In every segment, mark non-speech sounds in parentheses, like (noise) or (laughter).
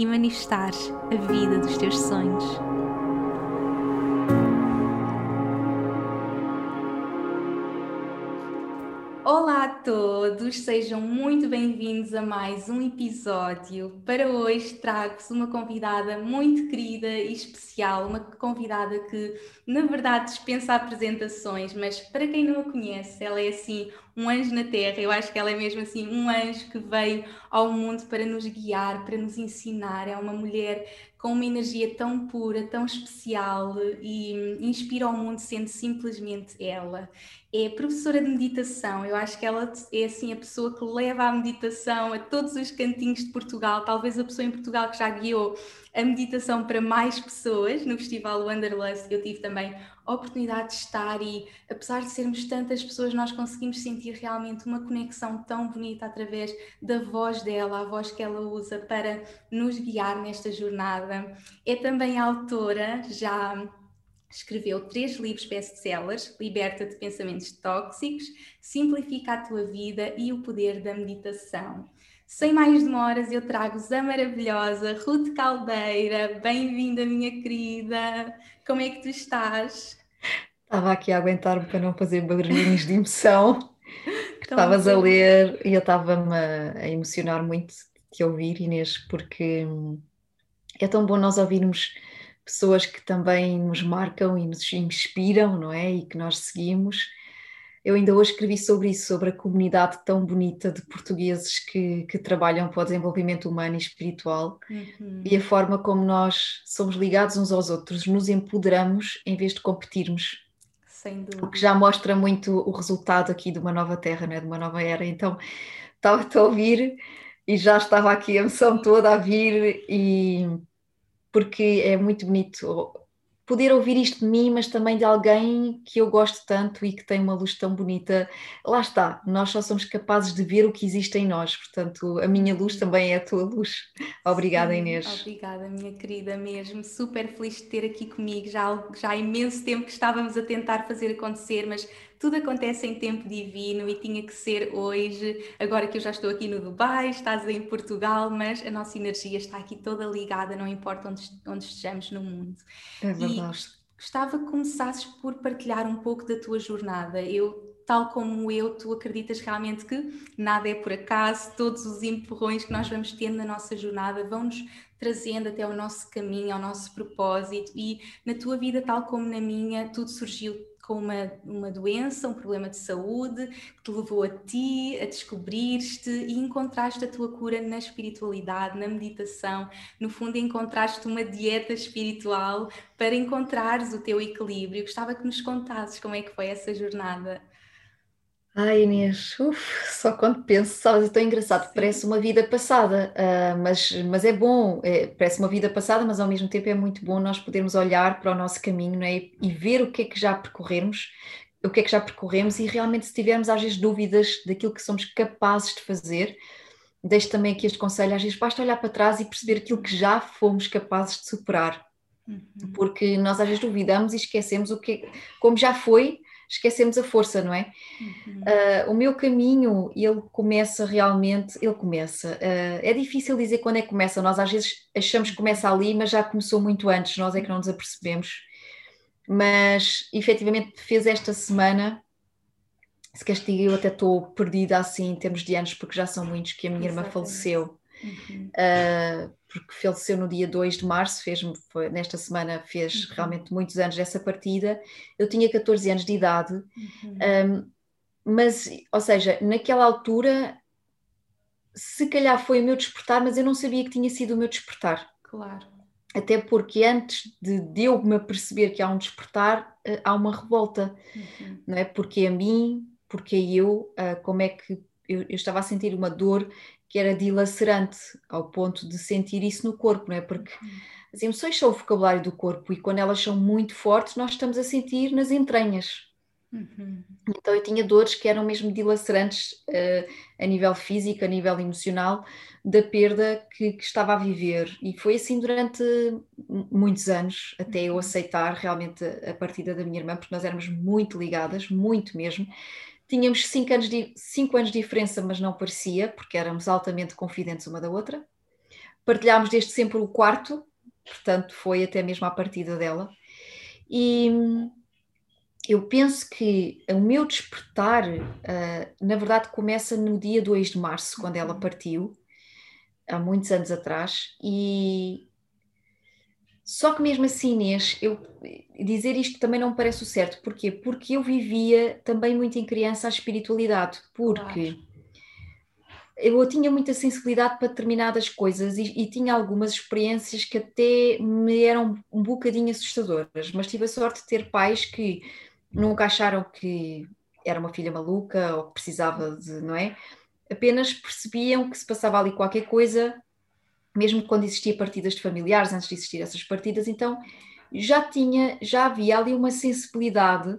e manifestares a vida dos teus sonhos. Todos, sejam muito bem-vindos a mais um episódio. Para hoje trago-vos uma convidada muito querida e especial, uma convidada que na verdade dispensa apresentações, mas para quem não a conhece, ela é assim um anjo na terra. Eu acho que ela é mesmo assim um anjo que veio ao mundo para nos guiar, para nos ensinar. É uma mulher com uma energia tão pura, tão especial e inspira o mundo sendo simplesmente ela. É professora de meditação. Eu acho que ela é assim a pessoa que leva a meditação a todos os cantinhos de Portugal, talvez a pessoa em Portugal que já guiou a meditação para mais pessoas no Festival Wanderlust, eu tive também a oportunidade de estar e apesar de sermos tantas pessoas, nós conseguimos sentir realmente uma conexão tão bonita através da voz dela, a voz que ela usa para nos guiar nesta jornada. É também autora, já escreveu três livros best-sellers: Liberta-te de pensamentos tóxicos, Simplifica a tua vida e O Poder da Meditação. Sem mais demoras, eu trago-vos a maravilhosa Ruth Caldeira. Bem-vinda, minha querida. Como é que tu estás? Estava aqui a aguentar-me para não fazer barulhinhos de emoção (laughs) estavas a ler e eu estava-me a, emocionar muito de te ouvir, Inês, porque é tão bom nós ouvirmos pessoas que também nos marcam e nos inspiram, não é? E que nós seguimos eu ainda hoje escrevi sobre isso, sobre a comunidade tão bonita de portugueses que, que trabalham para o desenvolvimento humano e espiritual uhum. e a forma como nós somos ligados uns aos outros, nos empoderamos em vez de competirmos. Sem dúvida. O que já mostra muito o resultado aqui de uma nova terra, né? de uma nova era. Então, estava-te a ouvir e já estava aqui a emoção toda a vir e porque é muito bonito poder ouvir isto de mim, mas também de alguém que eu gosto tanto e que tem uma luz tão bonita. Lá está, nós só somos capazes de ver o que existe em nós, portanto, a minha luz também é a tua luz. Obrigada, Sim, Inês. Obrigada, minha querida, mesmo. Super feliz de ter aqui comigo. Já, já há imenso tempo que estávamos a tentar fazer acontecer, mas tudo acontece em tempo divino e tinha que ser hoje. Agora que eu já estou aqui no Dubai, estás em Portugal, mas a nossa energia está aqui toda ligada, não importa onde, onde estejamos no mundo. É verdade. E gostava que começasses por partilhar um pouco da tua jornada. Eu tal como eu, tu acreditas realmente que nada é por acaso, todos os empurrões que nós vamos tendo na nossa jornada vão-nos trazendo até o nosso caminho, ao nosso propósito, e na tua vida, tal como na minha, tudo surgiu com uma, uma doença, um problema de saúde, que te levou a ti, a descobrir-te e encontraste a tua cura na espiritualidade, na meditação. No fundo, encontraste uma dieta espiritual para encontrares o teu equilíbrio. Gostava que nos contasses como é que foi essa jornada. Ai Inês, uf, só quando penso, sabes, é tão engraçado, Sim. parece uma vida passada, uh, mas, mas é bom, é, parece uma vida passada, mas ao mesmo tempo é muito bom nós podermos olhar para o nosso caminho não é? e ver o que é que já percorremos, o que é que já percorremos e realmente se tivermos às vezes dúvidas daquilo que somos capazes de fazer, deixo também aqui este conselho, às vezes basta olhar para trás e perceber aquilo que já fomos capazes de superar, uhum. porque nós às vezes duvidamos e esquecemos o que, como já foi, esquecemos a força, não é? Uhum. Uh, o meu caminho, ele começa realmente, ele começa. Uh, é difícil dizer quando é que começa, nós às vezes achamos que começa ali, mas já começou muito antes, nós é que não nos apercebemos. Mas efetivamente fez esta semana, se castiga, eu até estou perdida assim em termos de anos, porque já são muitos que a minha Exatamente. irmã faleceu. Uhum. Uh, porque faleceu no dia 2 de março, fez foi, nesta semana fez uhum. realmente muitos anos dessa partida. Eu tinha 14 anos de idade, uhum. um, mas, ou seja, naquela altura, se calhar foi o meu despertar, mas eu não sabia que tinha sido o meu despertar. Claro. Até porque antes de, de eu me aperceber que há um despertar, uh, há uma revolta, uhum. não é? Porque a mim, porque eu, uh, como é que eu, eu, estava a sentir uma dor que era dilacerante, ao ponto de sentir isso no corpo, não é? Porque As emoções são o vocabulário do corpo e quando elas são muito fortes, nós estamos a sentir nas entranhas. Uhum. Então eu tinha dores que eram mesmo dilacerantes uh, a nível físico, a nível emocional, da perda que, que, estava a viver. E foi assim durante muitos anos, até eu uhum. aceitar realmente a, a partida da minha irmã, porque nós éramos muito ligadas, muito mesmo. Tínhamos cinco anos, de, cinco anos de diferença, mas não parecia, porque éramos altamente confidentes uma da outra. Partilhámos desde sempre o quarto, portanto foi até mesmo a partida dela. E eu penso que o meu despertar, uh, na verdade, começa no dia 2 de março, quando ela uhum. partiu, há muitos anos atrás, e só que mesmo assim, Inês, eu dizer isto também não me parece o certo. Porquê? Porque eu vivia também muito em criança a espiritualidade, porque eu tinha muita sensibilidade para determinadas coisas e, e, tinha algumas experiências que até me eram um bocadinho assustadoras, mas tive a sorte de ter pais que nunca acharam que era uma filha maluca ou que precisava de, não é? Apenas percebiam que se passava ali qualquer coisa, mesmo quando existia partidas de familiares, antes de existir essas partidas, então já tinha, já havia ali uma sensibilidade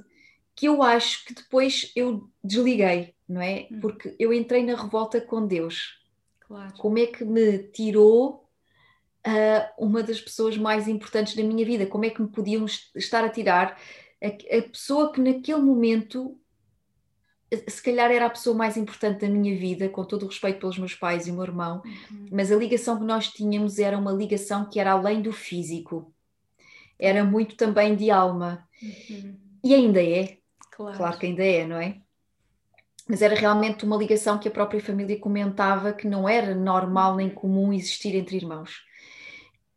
que eu acho que depois eu desliguei, não é? Hum. Porque eu entrei na revolta com Deus. Claro. Como é que me tirou uh, uma das pessoas mais importantes da minha vida? Como é que me podiam estar a tirar a, a pessoa que naquele momento se calhar era a pessoa mais importante da minha vida, com todo o respeito pelos meus pais e o meu irmão, uhum. mas a ligação que nós tínhamos era uma ligação que era além do físico, era muito também de alma. Uhum. E ainda é, claro. claro que ainda é, não é? Mas era realmente uma ligação que a própria família comentava que não era normal nem comum existir entre irmãos.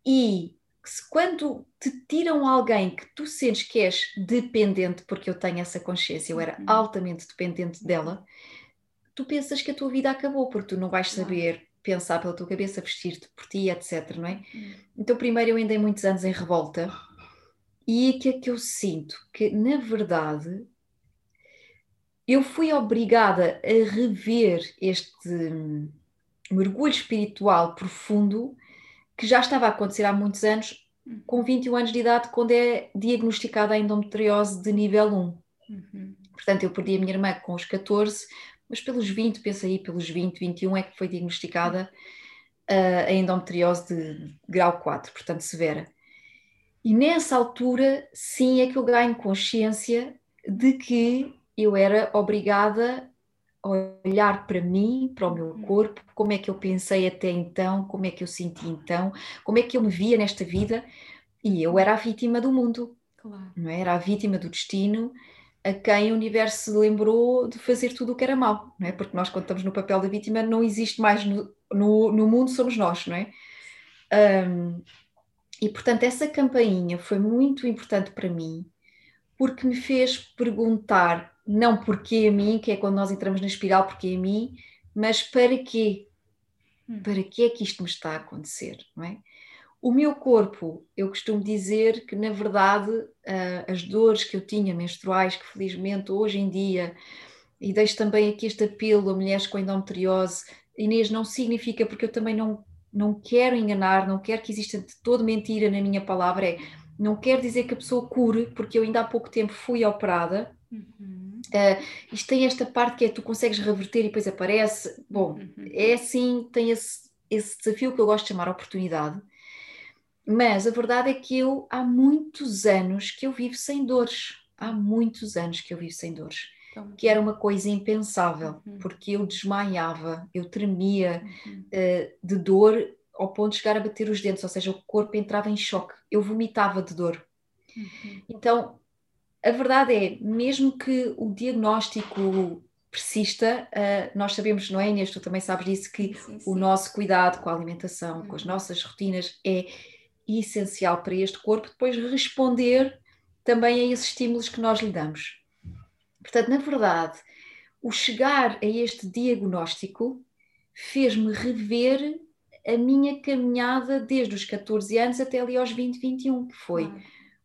E se quando te tiram alguém que tu sentes que és dependente, porque eu tenho essa consciência, eu era uhum. altamente dependente dela, tu pensas que a tua vida acabou, porque tu não vais saber pensar pela tua cabeça, vestir-te por ti, etc. Não é? Uhum. Então, primeiro, eu andei muitos anos em revolta, e o que é que eu sinto? Que, na verdade, eu fui obrigada a rever este mergulho espiritual profundo que já estava a acontecer há muitos anos, com 21 anos de idade, quando é diagnosticada a endometriose de nível 1. Uhum. Portanto, eu perdi a minha irmã com os 14, mas pelos 20, penso aí, pelos 20, 21 é que foi diagnosticada uh, a endometriose de grau 4, portanto severa. E nessa altura, sim, é que eu ganho consciência de que eu era obrigada olhar para mim, para o meu uhum. corpo, como é que eu pensei até então, como é que eu senti então, como é que eu me via nesta vida, e eu era a vítima do mundo, claro. não é? era a vítima do destino, a quem o universo se lembrou de fazer tudo o que era mau, não é? Porque nós, quando estamos no papel da vítima, não existe mais no, no, no mundo, somos nós, não é? Um, e portanto, essa campainha foi muito importante para mim, porque me fez perguntar não porque a mim, que é quando nós entramos na espiral, porque a mim, mas para quê? Hum. Para que é que isto me está a acontecer, não é? O meu corpo, eu costumo dizer que, na verdade, uh, as dores que eu tinha menstruais, que felizmente hoje em dia, e deixo também aqui este apelo a mulheres com endometriose, Inês, não significa, porque eu também não, não quero enganar, não quero que exista de toda mentira na minha palavra, é, não quero dizer que a pessoa cure, porque eu ainda há pouco tempo fui operada, uhum Uh, isto tem esta parte que é tu consegues reverter e depois aparece. Bom, uhum. é assim, tem esse, esse desafio que eu gosto de chamar oportunidade. Mas a verdade é que eu há muitos anos que eu vivo sem dores. Há muitos anos que eu vivo sem dores. Então, que era uma coisa impensável, uhum. porque eu desmaiava, eu tremia uhum. uh, de dor ao ponto de chegar a bater os dentes, ou seja, o corpo entrava em choque, eu vomitava de dor. Uhum. Então, a verdade é, mesmo que o diagnóstico persista, uh, nós sabemos, não é Inês, tu também sabes disso, que sim, sim. o nosso cuidado com a alimentação, com as uhum. nossas rotinas é essencial para este corpo depois responder também a esses estímulos que nós lhe damos. Portanto, na verdade, o chegar a este diagnóstico fez-me rever a minha caminhada desde os 14 anos até ali aos 20, 21, que foi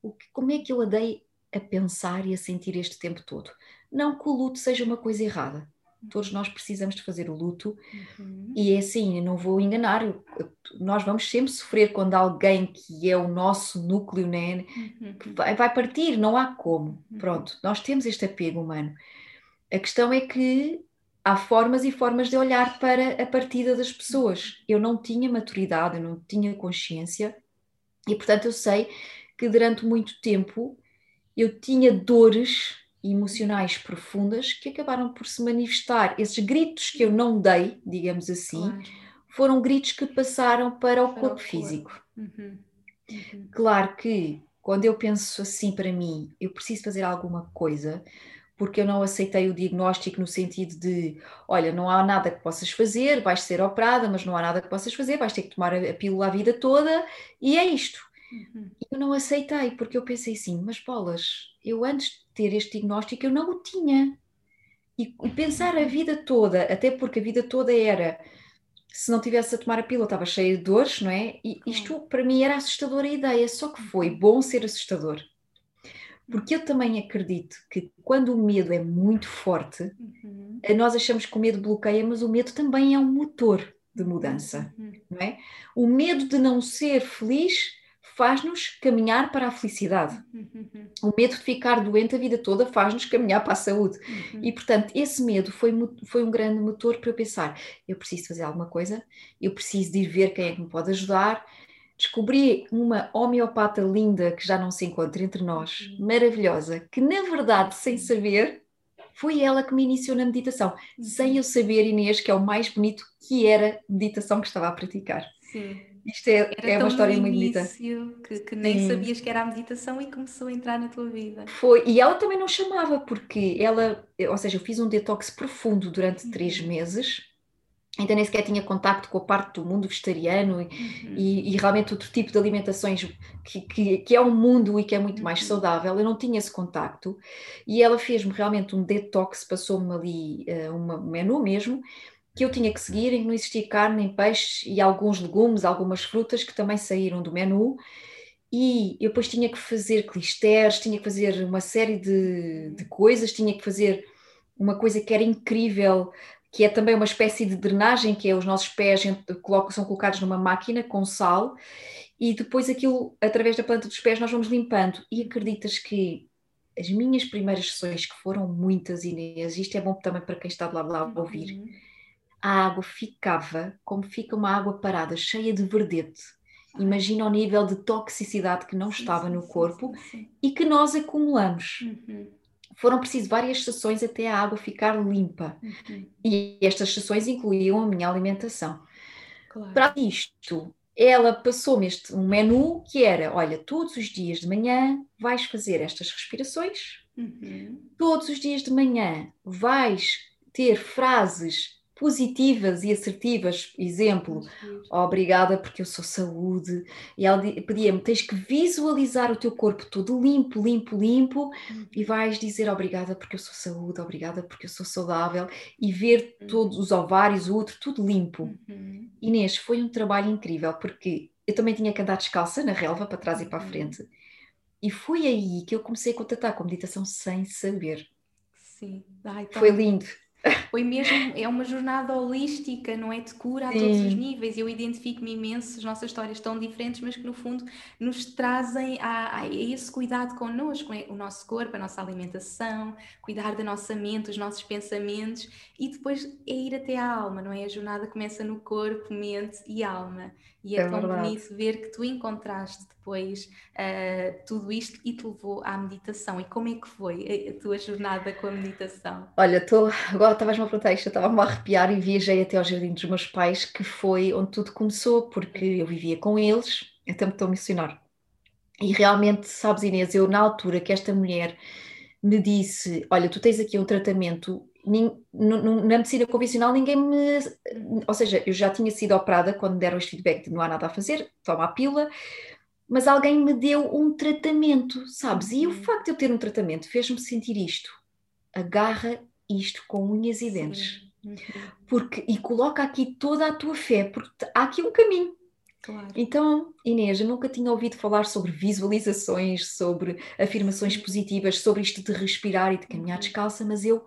o que, como é que eu andei a pensar e a sentir este tempo todo. Não que o luto seja uma coisa errada. Todos nós precisamos de fazer o luto uhum. e é assim, não vou enganar, nós vamos sempre sofrer quando alguém que é o nosso núcleo, né, Uhum. que vai, partir, não há como. Uhum. Pronto, nós temos este apego humano. A questão é que há formas e formas de olhar para a partida das pessoas. Eu não tinha maturidade, eu não tinha consciência, e portanto eu sei que durante muito tempo eu tinha dores emocionais profundas que acabaram por se manifestar. Esses gritos que eu não dei, digamos assim, Claro. foram gritos que passaram para o Para o corpo corpo. físico. Uhum. Uhum. Claro que quando eu penso assim para mim, eu preciso fazer alguma coisa, porque eu não aceitei o diagnóstico no sentido de, olha, não há nada que possas fazer, vais ser operada, mas não há nada que possas fazer, vais ter que tomar a a pílula a vida toda, e é isto. Uhum. Eu não aceitei, porque eu pensei assim, mas bolas, eu antes de ter este diagnóstico eu não o tinha. E, e pensar a vida toda, até porque a vida toda era, se não tivesse a tomar a pílula estava cheia de dores, não é? E isto para mim era assustadora a ideia, só que foi bom ser assustador. Porque eu também acredito que quando o medo é muito forte, Uhum. nós achamos que o medo bloqueia, mas o medo também é um motor de mudança Uhum. não é? O medo de não ser feliz faz-nos caminhar para a felicidade. Uhum. O medo de ficar doente a vida toda faz-nos caminhar para a saúde. Uhum. E, portanto, esse medo foi, foi um grande motor para eu pensar: eu preciso fazer alguma coisa, eu preciso de ir ver quem é que me pode ajudar. Descobri uma homeopata linda que já não se encontra entre nós, Uhum. maravilhosa, que na verdade, sem saber, foi ela que me iniciou na meditação, sem eu saber, Inês, que é o mais bonito que era a meditação que estava a praticar. Sim. Isto é, Era é uma história muito bonita. que, que nem Sim. sabias que era a meditação e começou a entrar na tua vida. Foi, e ela também não chamava, porque ela, ou seja, eu fiz um detox profundo durante três Uhum. meses, ainda nem sequer tinha contacto com a parte do mundo vegetariano e, Uhum. e, e realmente outro tipo de alimentações que, que, que é um mundo e que é muito mais Uhum. saudável, eu não tinha esse contacto, e ela fez-me realmente um detox, passou-me ali eh, uma- um menu mesmo, que eu tinha que seguir, em que não existia carne, nem peixe, e alguns legumes, algumas frutas que também saíram do menu, e eu depois tinha que fazer clisteres, tinha que fazer uma série de, de coisas, tinha que fazer uma coisa que era incrível, que é também uma espécie de drenagem, que é os nossos pés são colocados numa máquina com sal, e depois aquilo, através da planta dos pés, nós vamos limpando. E acreditas que as minhas primeiras sessões, que foram muitas, Inês, isto é bom também para quem está de lá, lá a ouvir, Uhum. A água ficava como fica uma água parada, cheia de verdete. Imagina o nível de toxicidade que não Sim, estava sim, no corpo sim. e que nós acumulamos. Uhum. Foram precisas várias sessões até a água ficar limpa. Uhum. E estas sessões incluíam a minha alimentação. Claro. Para isto, ela passou-me este um menu que era: olha, todos os dias de manhã vais fazer estas respirações, Uhum. todos os dias de manhã vais ter frases positivas e assertivas, exemplo, Giro. obrigada porque eu sou saúde. E ela di- pedia-me: tens que visualizar o teu corpo todo limpo, limpo, limpo, e vais dizer obrigada porque eu sou saúde, obrigada porque eu sou saudável, e ver todos os ovários, o útero, tudo limpo. Uhum. Inês, foi um trabalho incrível porque eu também tinha que andar descalça na relva para trás e para a Uhum. frente. E foi aí que eu comecei a contatar com a meditação sem saber. Sim. Ai, tão Foi lindo. Foi mesmo, é uma jornada holística, não é? De cura a todos os Sim. níveis. Eu identifico-me imenso, as nossas histórias tão diferentes, mas que no fundo nos trazem a, a esse cuidado connosco, é? o nosso corpo, a nossa alimentação, cuidar da nossa mente, os nossos pensamentos e depois é ir até à alma, não é? A jornada começa no corpo, mente e alma. E é, É tão verdade. bonito ver que tu encontraste depois ah, tudo isto e te levou à meditação. E como é que foi a, a tua jornada com a meditação? Olha, tô, agora estavas-me a perguntar isto, eu estava-me a arrepiar e viajei até ao jardim dos meus pais, que foi onde tudo começou, porque eu vivia com eles, eu também estou a mencionar. E realmente, sabes, Inês, eu na altura que esta mulher me disse: Olha, tu tens aqui um tratamento. Na medicina convencional, ninguém me. Ou seja, eu já tinha sido operada quando me deram este feedback de não há nada a fazer, toma a pílula, mas alguém me deu um tratamento, sabes? E o Uhum. facto de eu ter um tratamento fez-me sentir isto. Agarra isto com unhas e dentes. Uhum. Porque, e coloca aqui toda a tua fé, porque há aqui um caminho. Claro. Então, Inês, eu nunca tinha ouvido falar sobre visualizações, sobre afirmações Sim. positivas, sobre isto de respirar e de caminhar Uhum. descalça, mas eu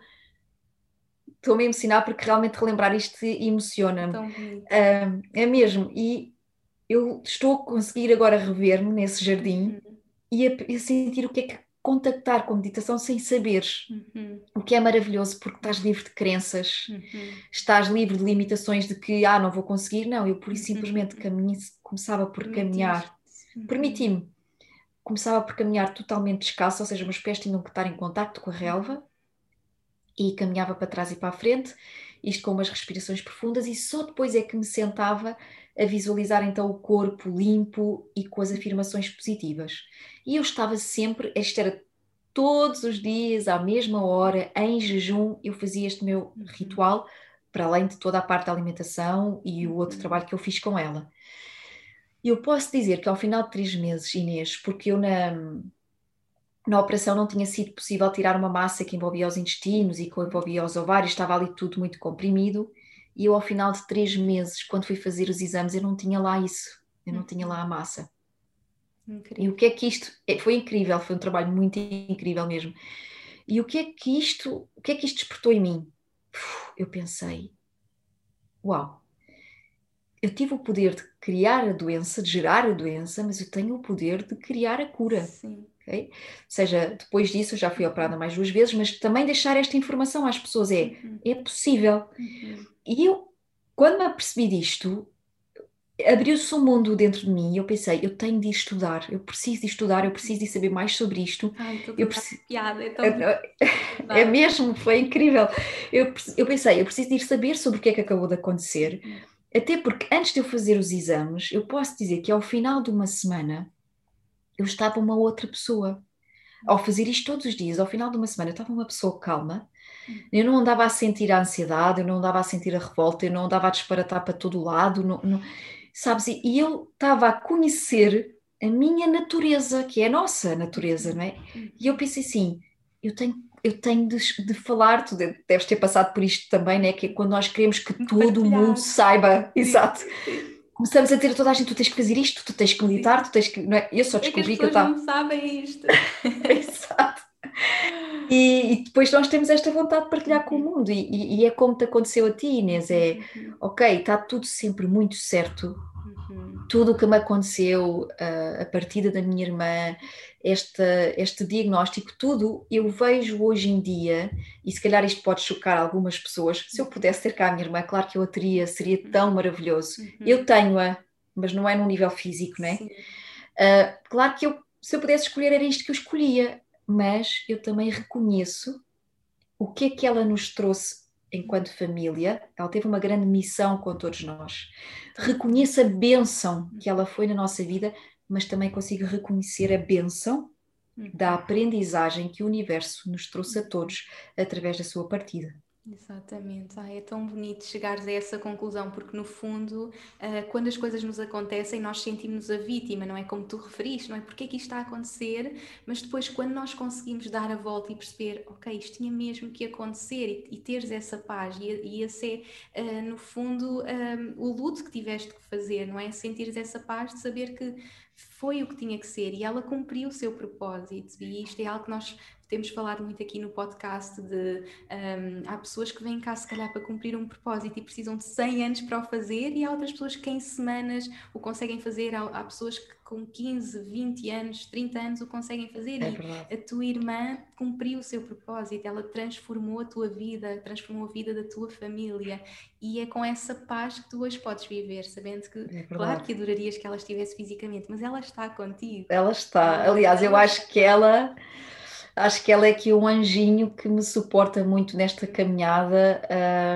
estou-me a emocionar porque realmente relembrar isto emociona-me. Uh, é mesmo. E eu estou a conseguir agora rever-me nesse jardim uhum. e, a, a, sentir o que é que contactar com meditação sem saberes. Uhum. O que é maravilhoso porque estás livre de crenças, uhum. estás livre de limitações de que, ah, não vou conseguir. Não, eu por isso uhum. simplesmente caminho, começava por caminhar. Uhum. Permiti-me. Começava por caminhar totalmente descalço, ou seja, meus pés tinham que estar em contacto com a relva e caminhava para trás e para a frente, isto com umas respirações profundas, e só depois é que me sentava a visualizar então o corpo limpo e com as afirmações positivas. E eu estava sempre, isto era todos os dias, à mesma hora, em jejum, eu fazia este meu uhum. ritual, para além de toda a parte da alimentação e o outro uhum. trabalho que eu fiz com ela. E eu posso dizer que ao final de três meses, Inês, porque eu na, na operação não tinha sido possível tirar uma massa que envolvia os intestinos e que envolvia os ovários, estava ali tudo muito comprimido. E eu, ao final de três meses, quando fui fazer os exames, eu não tinha lá isso, eu não tinha lá a massa. Incrível. E o que é que isto. É, foi incrível, foi um trabalho muito incrível mesmo. E o que é que isto, o que é que isto despertou em mim? Eu pensei, uau, eu tive o poder de criar a doença, de gerar a doença, mas eu tenho o poder de criar a cura. Sim. Okay? Ou seja, depois disso eu já fui operada mais duas vezes, mas também deixar esta informação às pessoas é, uhum. é possível. Uhum. E eu, quando me apercebi disto, abriu-se um mundo dentro de mim e eu pensei, eu tenho de estudar, eu preciso de estudar, eu preciso de saber mais sobre isto. Ai, eu preciso... piada, é, tão... (laughs) é mesmo, foi incrível. Eu, eu pensei, eu preciso de ir saber sobre o que é que acabou de acontecer, uhum. até porque antes de eu fazer os exames, eu posso dizer que ao final de uma semana eu estava uma outra pessoa. Ao fazer isto todos os dias, ao final de uma semana, eu estava uma pessoa calma, eu não andava a sentir a ansiedade, eu não andava a sentir a revolta, eu não andava a disparatar para todo lado, não, não, sabes? E eu estava a conhecer a minha natureza, que é a nossa natureza, não é? E eu pensei assim, eu tenho, eu tenho de, de falar, tu deves ter passado por isto também, né? Que é quando nós queremos que todo o mundo saiba, exato. Começamos a ter toda a gente, tu tens que fazer isto, tu tens que meditar, tu tens que. Não é? Eu só descobri é que, que eu estava. não sabem isto. (laughs) exato. E, e, depois nós temos esta vontade de partilhar com o mundo, e, e, é como te aconteceu a ti, Inês: é uhum. ok, está tudo sempre muito certo, uhum. tudo o que me aconteceu, a, a partida da minha irmã, esta, este diagnóstico, tudo eu vejo hoje em dia, e se calhar isto pode chocar algumas pessoas. Se eu pudesse ter cá a minha irmã, claro que eu a teria, seria tão maravilhoso. Uhum. Eu tenho-a, mas não é num nível físico, não é? Uh, claro que eu, se eu pudesse escolher, era isto que eu escolhia mas eu também reconheço o que é que ela nos trouxe enquanto família. Ela teve uma grande missão com todos nós. Reconheço a bênção que ela foi na nossa vida, mas também consigo reconhecer a bênção da aprendizagem que o universo nos trouxe a todos através da sua partida. Exatamente, é tão bonito chegares a essa conclusão, porque no fundo, uh, quando as coisas nos acontecem, nós sentimos a vítima, não é? Como tu referiste, não é? Porque é que isto está a acontecer, mas depois, quando nós conseguimos dar a volta e perceber, ok, isto tinha mesmo que acontecer e, e teres essa paz, e, e esse é, uh, no fundo, um, o luto que tiveste que fazer, não é? Sentires essa paz de saber que foi o que tinha que ser e ela cumpriu o seu propósito, e isto é algo que nós temos falado muito aqui no podcast de um, há pessoas que vêm cá se calhar para cumprir um propósito e precisam de 100 anos para o fazer e há outras pessoas que em semanas o conseguem fazer, há, há pessoas que com 15, 20 anos, 30 anos o conseguem fazer é e verdade. a tua irmã cumpriu o seu propósito, ela transformou a tua vida, transformou a vida da tua família e é com essa paz que tu hoje podes viver, sabendo que, é claro que adorarias que ela estivesse fisicamente, mas ela está contigo. Ela está, aliás, eu acho que ela acho que ela é aqui um anjinho que me suporta muito nesta caminhada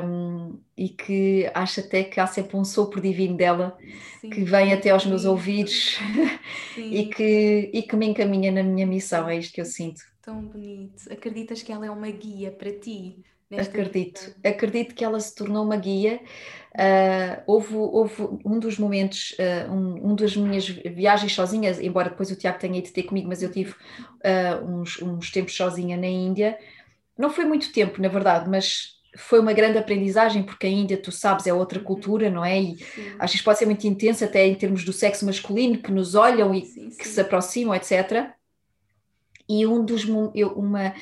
um, e que acho até que há sempre um sopro divino dela sim, que vem até aos meus ouvidos (laughs) e, que, e que me encaminha na minha missão, é isto que eu sinto. Tão bonito. Acreditas que ela é uma guia para ti? Acredito, acredito que ela se tornou uma guia. Uh, houve, houve um dos momentos, uh, um, um, das minhas viagens sozinhas, embora depois o Tiago tenha ido ter comigo, mas eu tive uh, uns, uns tempos sozinha na Índia. Não foi muito tempo, na verdade, mas foi uma grande aprendizagem, porque a Índia, tu sabes, é outra uhum. cultura, não é? E sim. às vezes pode ser muito intensa, até em termos do sexo masculino, que nos olham e sim, sim. que se aproximam, etc. E um dos eu, uma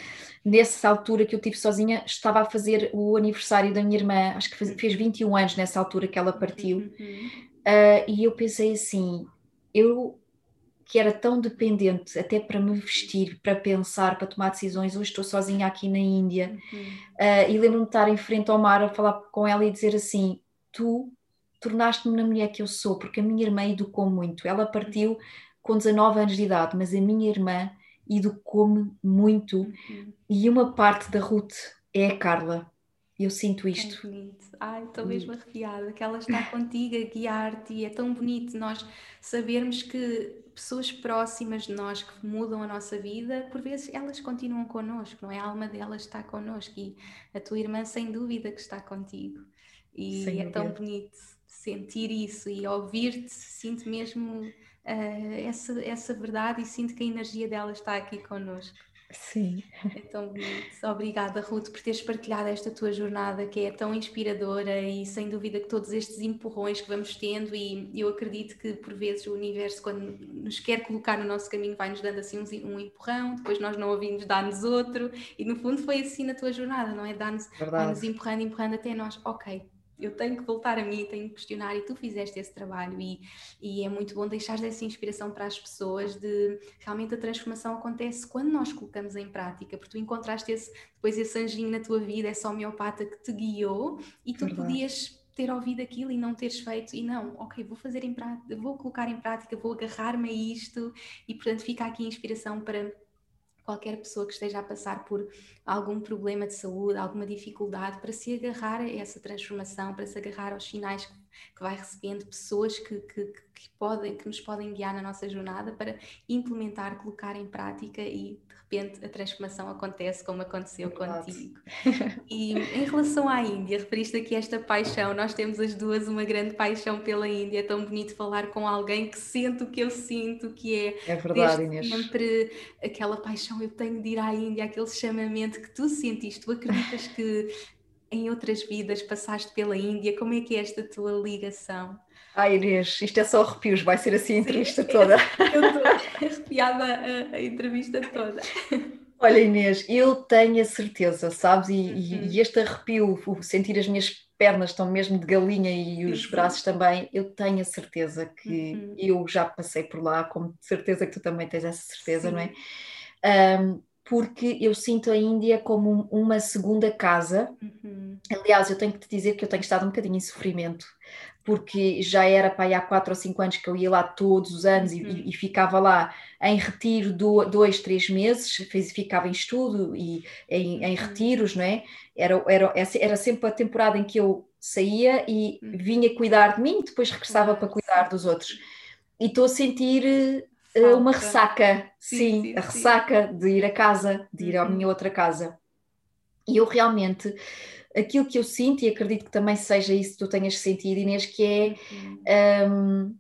nessa altura que eu tive sozinha, estava a fazer o aniversário da minha irmã, acho que fez, fez 21 anos nessa altura que ela partiu. Uhum. Uh, e eu pensei assim, eu que era tão dependente até para me vestir, para pensar, para tomar decisões. Hoje estou sozinha aqui na Índia uhum. uh, e lembro-me de estar em frente ao mar a falar com ela e dizer assim: Tu tornaste-me na mulher que eu sou, porque a minha irmã educou muito. Ela partiu com 19 anos de idade, mas a minha irmã educou-me muito. Uhum. E uma parte da Ruth é a Carla. Eu sinto isto. É bonito. Ai, estou mesmo arrepiada que ela está contigo a guiar-te e é tão bonito nós sabermos que pessoas próximas de nós que mudam a nossa vida, por vezes elas continuam connosco, não é? A alma delas está connosco e a tua irmã, sem dúvida, que está contigo. E sem é tão bonito sentir isso e ouvir-te, sinto mesmo uh, essa, essa verdade e sinto que a energia dela está aqui connosco. Sim. É tão bonito. Obrigada, Ruth, por teres partilhado esta tua jornada que é tão inspiradora e sem dúvida que todos estes empurrões que vamos tendo, e eu acredito que por vezes o universo, quando nos quer colocar no nosso caminho, vai nos dando assim um, empurrão, depois nós não ouvimos, dá-nos outro, e no fundo foi assim na tua jornada, não é? Dá-nos, dá-nos empurrando, empurrando até nós, ok, eu tenho que voltar a mim, tenho que questionar, e tu fizeste esse trabalho, e, e é muito bom deixar essa inspiração para as pessoas de realmente a transformação acontece quando nós colocamos em prática, porque tu encontraste esse, depois esse anjinho na tua vida, essa homeopata que te guiou, e tu Verdade. podias ter ouvido aquilo e não teres feito, e não, ok, vou fazer em prática, vou colocar em prática, vou agarrar-me a isto, e portanto fica aqui a inspiração para qualquer pessoa que esteja a passar por algum problema de saúde, alguma dificuldade, para se agarrar a essa transformação, para se agarrar aos sinais que, que vai recebendo, pessoas que, que, que, podem, que nos podem guiar na nossa jornada para implementar, colocar em prática e repente a transformação acontece como aconteceu contigo. E em relação à Índia, referiste aqui esta paixão, nós temos as duas uma grande paixão pela Índia, é tão bonito falar com alguém que sente o que eu sinto, que é, é verdade, Inês. sempre aquela paixão, eu tenho de ir à Índia, aquele chamamento que tu sentiste, tu acreditas que em outras vidas passaste pela Índia, como é que é esta tua ligação? Ai Inês, isto é só arrepios, vai ser assim a entrevista Sim, toda. (laughs) Eu estou arrepiada a, a, entrevista toda. Olha Inês, eu tenho a certeza, sabes, e, uhum. e, este arrepio, sentir as minhas pernas estão mesmo de galinha e os uhum. braços também, eu tenho a certeza que uhum. eu já passei por lá, como de certeza que tu também tens essa certeza, Sim. não é? Um, porque eu sinto a Índia como uma segunda casa. Uhum. Aliás, eu tenho que te dizer que eu tenho estado um bocadinho em sofrimento, porque já era para aí há quatro ou cinco anos que eu ia lá todos os anos uhum. e, e, ficava lá em retiro do, dois, três meses, fiz, ficava em estudo e em, em uhum. retiros, não é? Era, era, era sempre a temporada em que eu saía e uhum. vinha cuidar de mim depois regressava para cuidar dos outros. E estou a sentir Falta. uma ressaca, sim, sim, sim a ressaca sim. de ir a casa, de ir à minha uhum. outra casa. E eu realmente, aquilo que eu sinto, e acredito que também seja isso que tu tenhas sentido, Inês, que é. Um,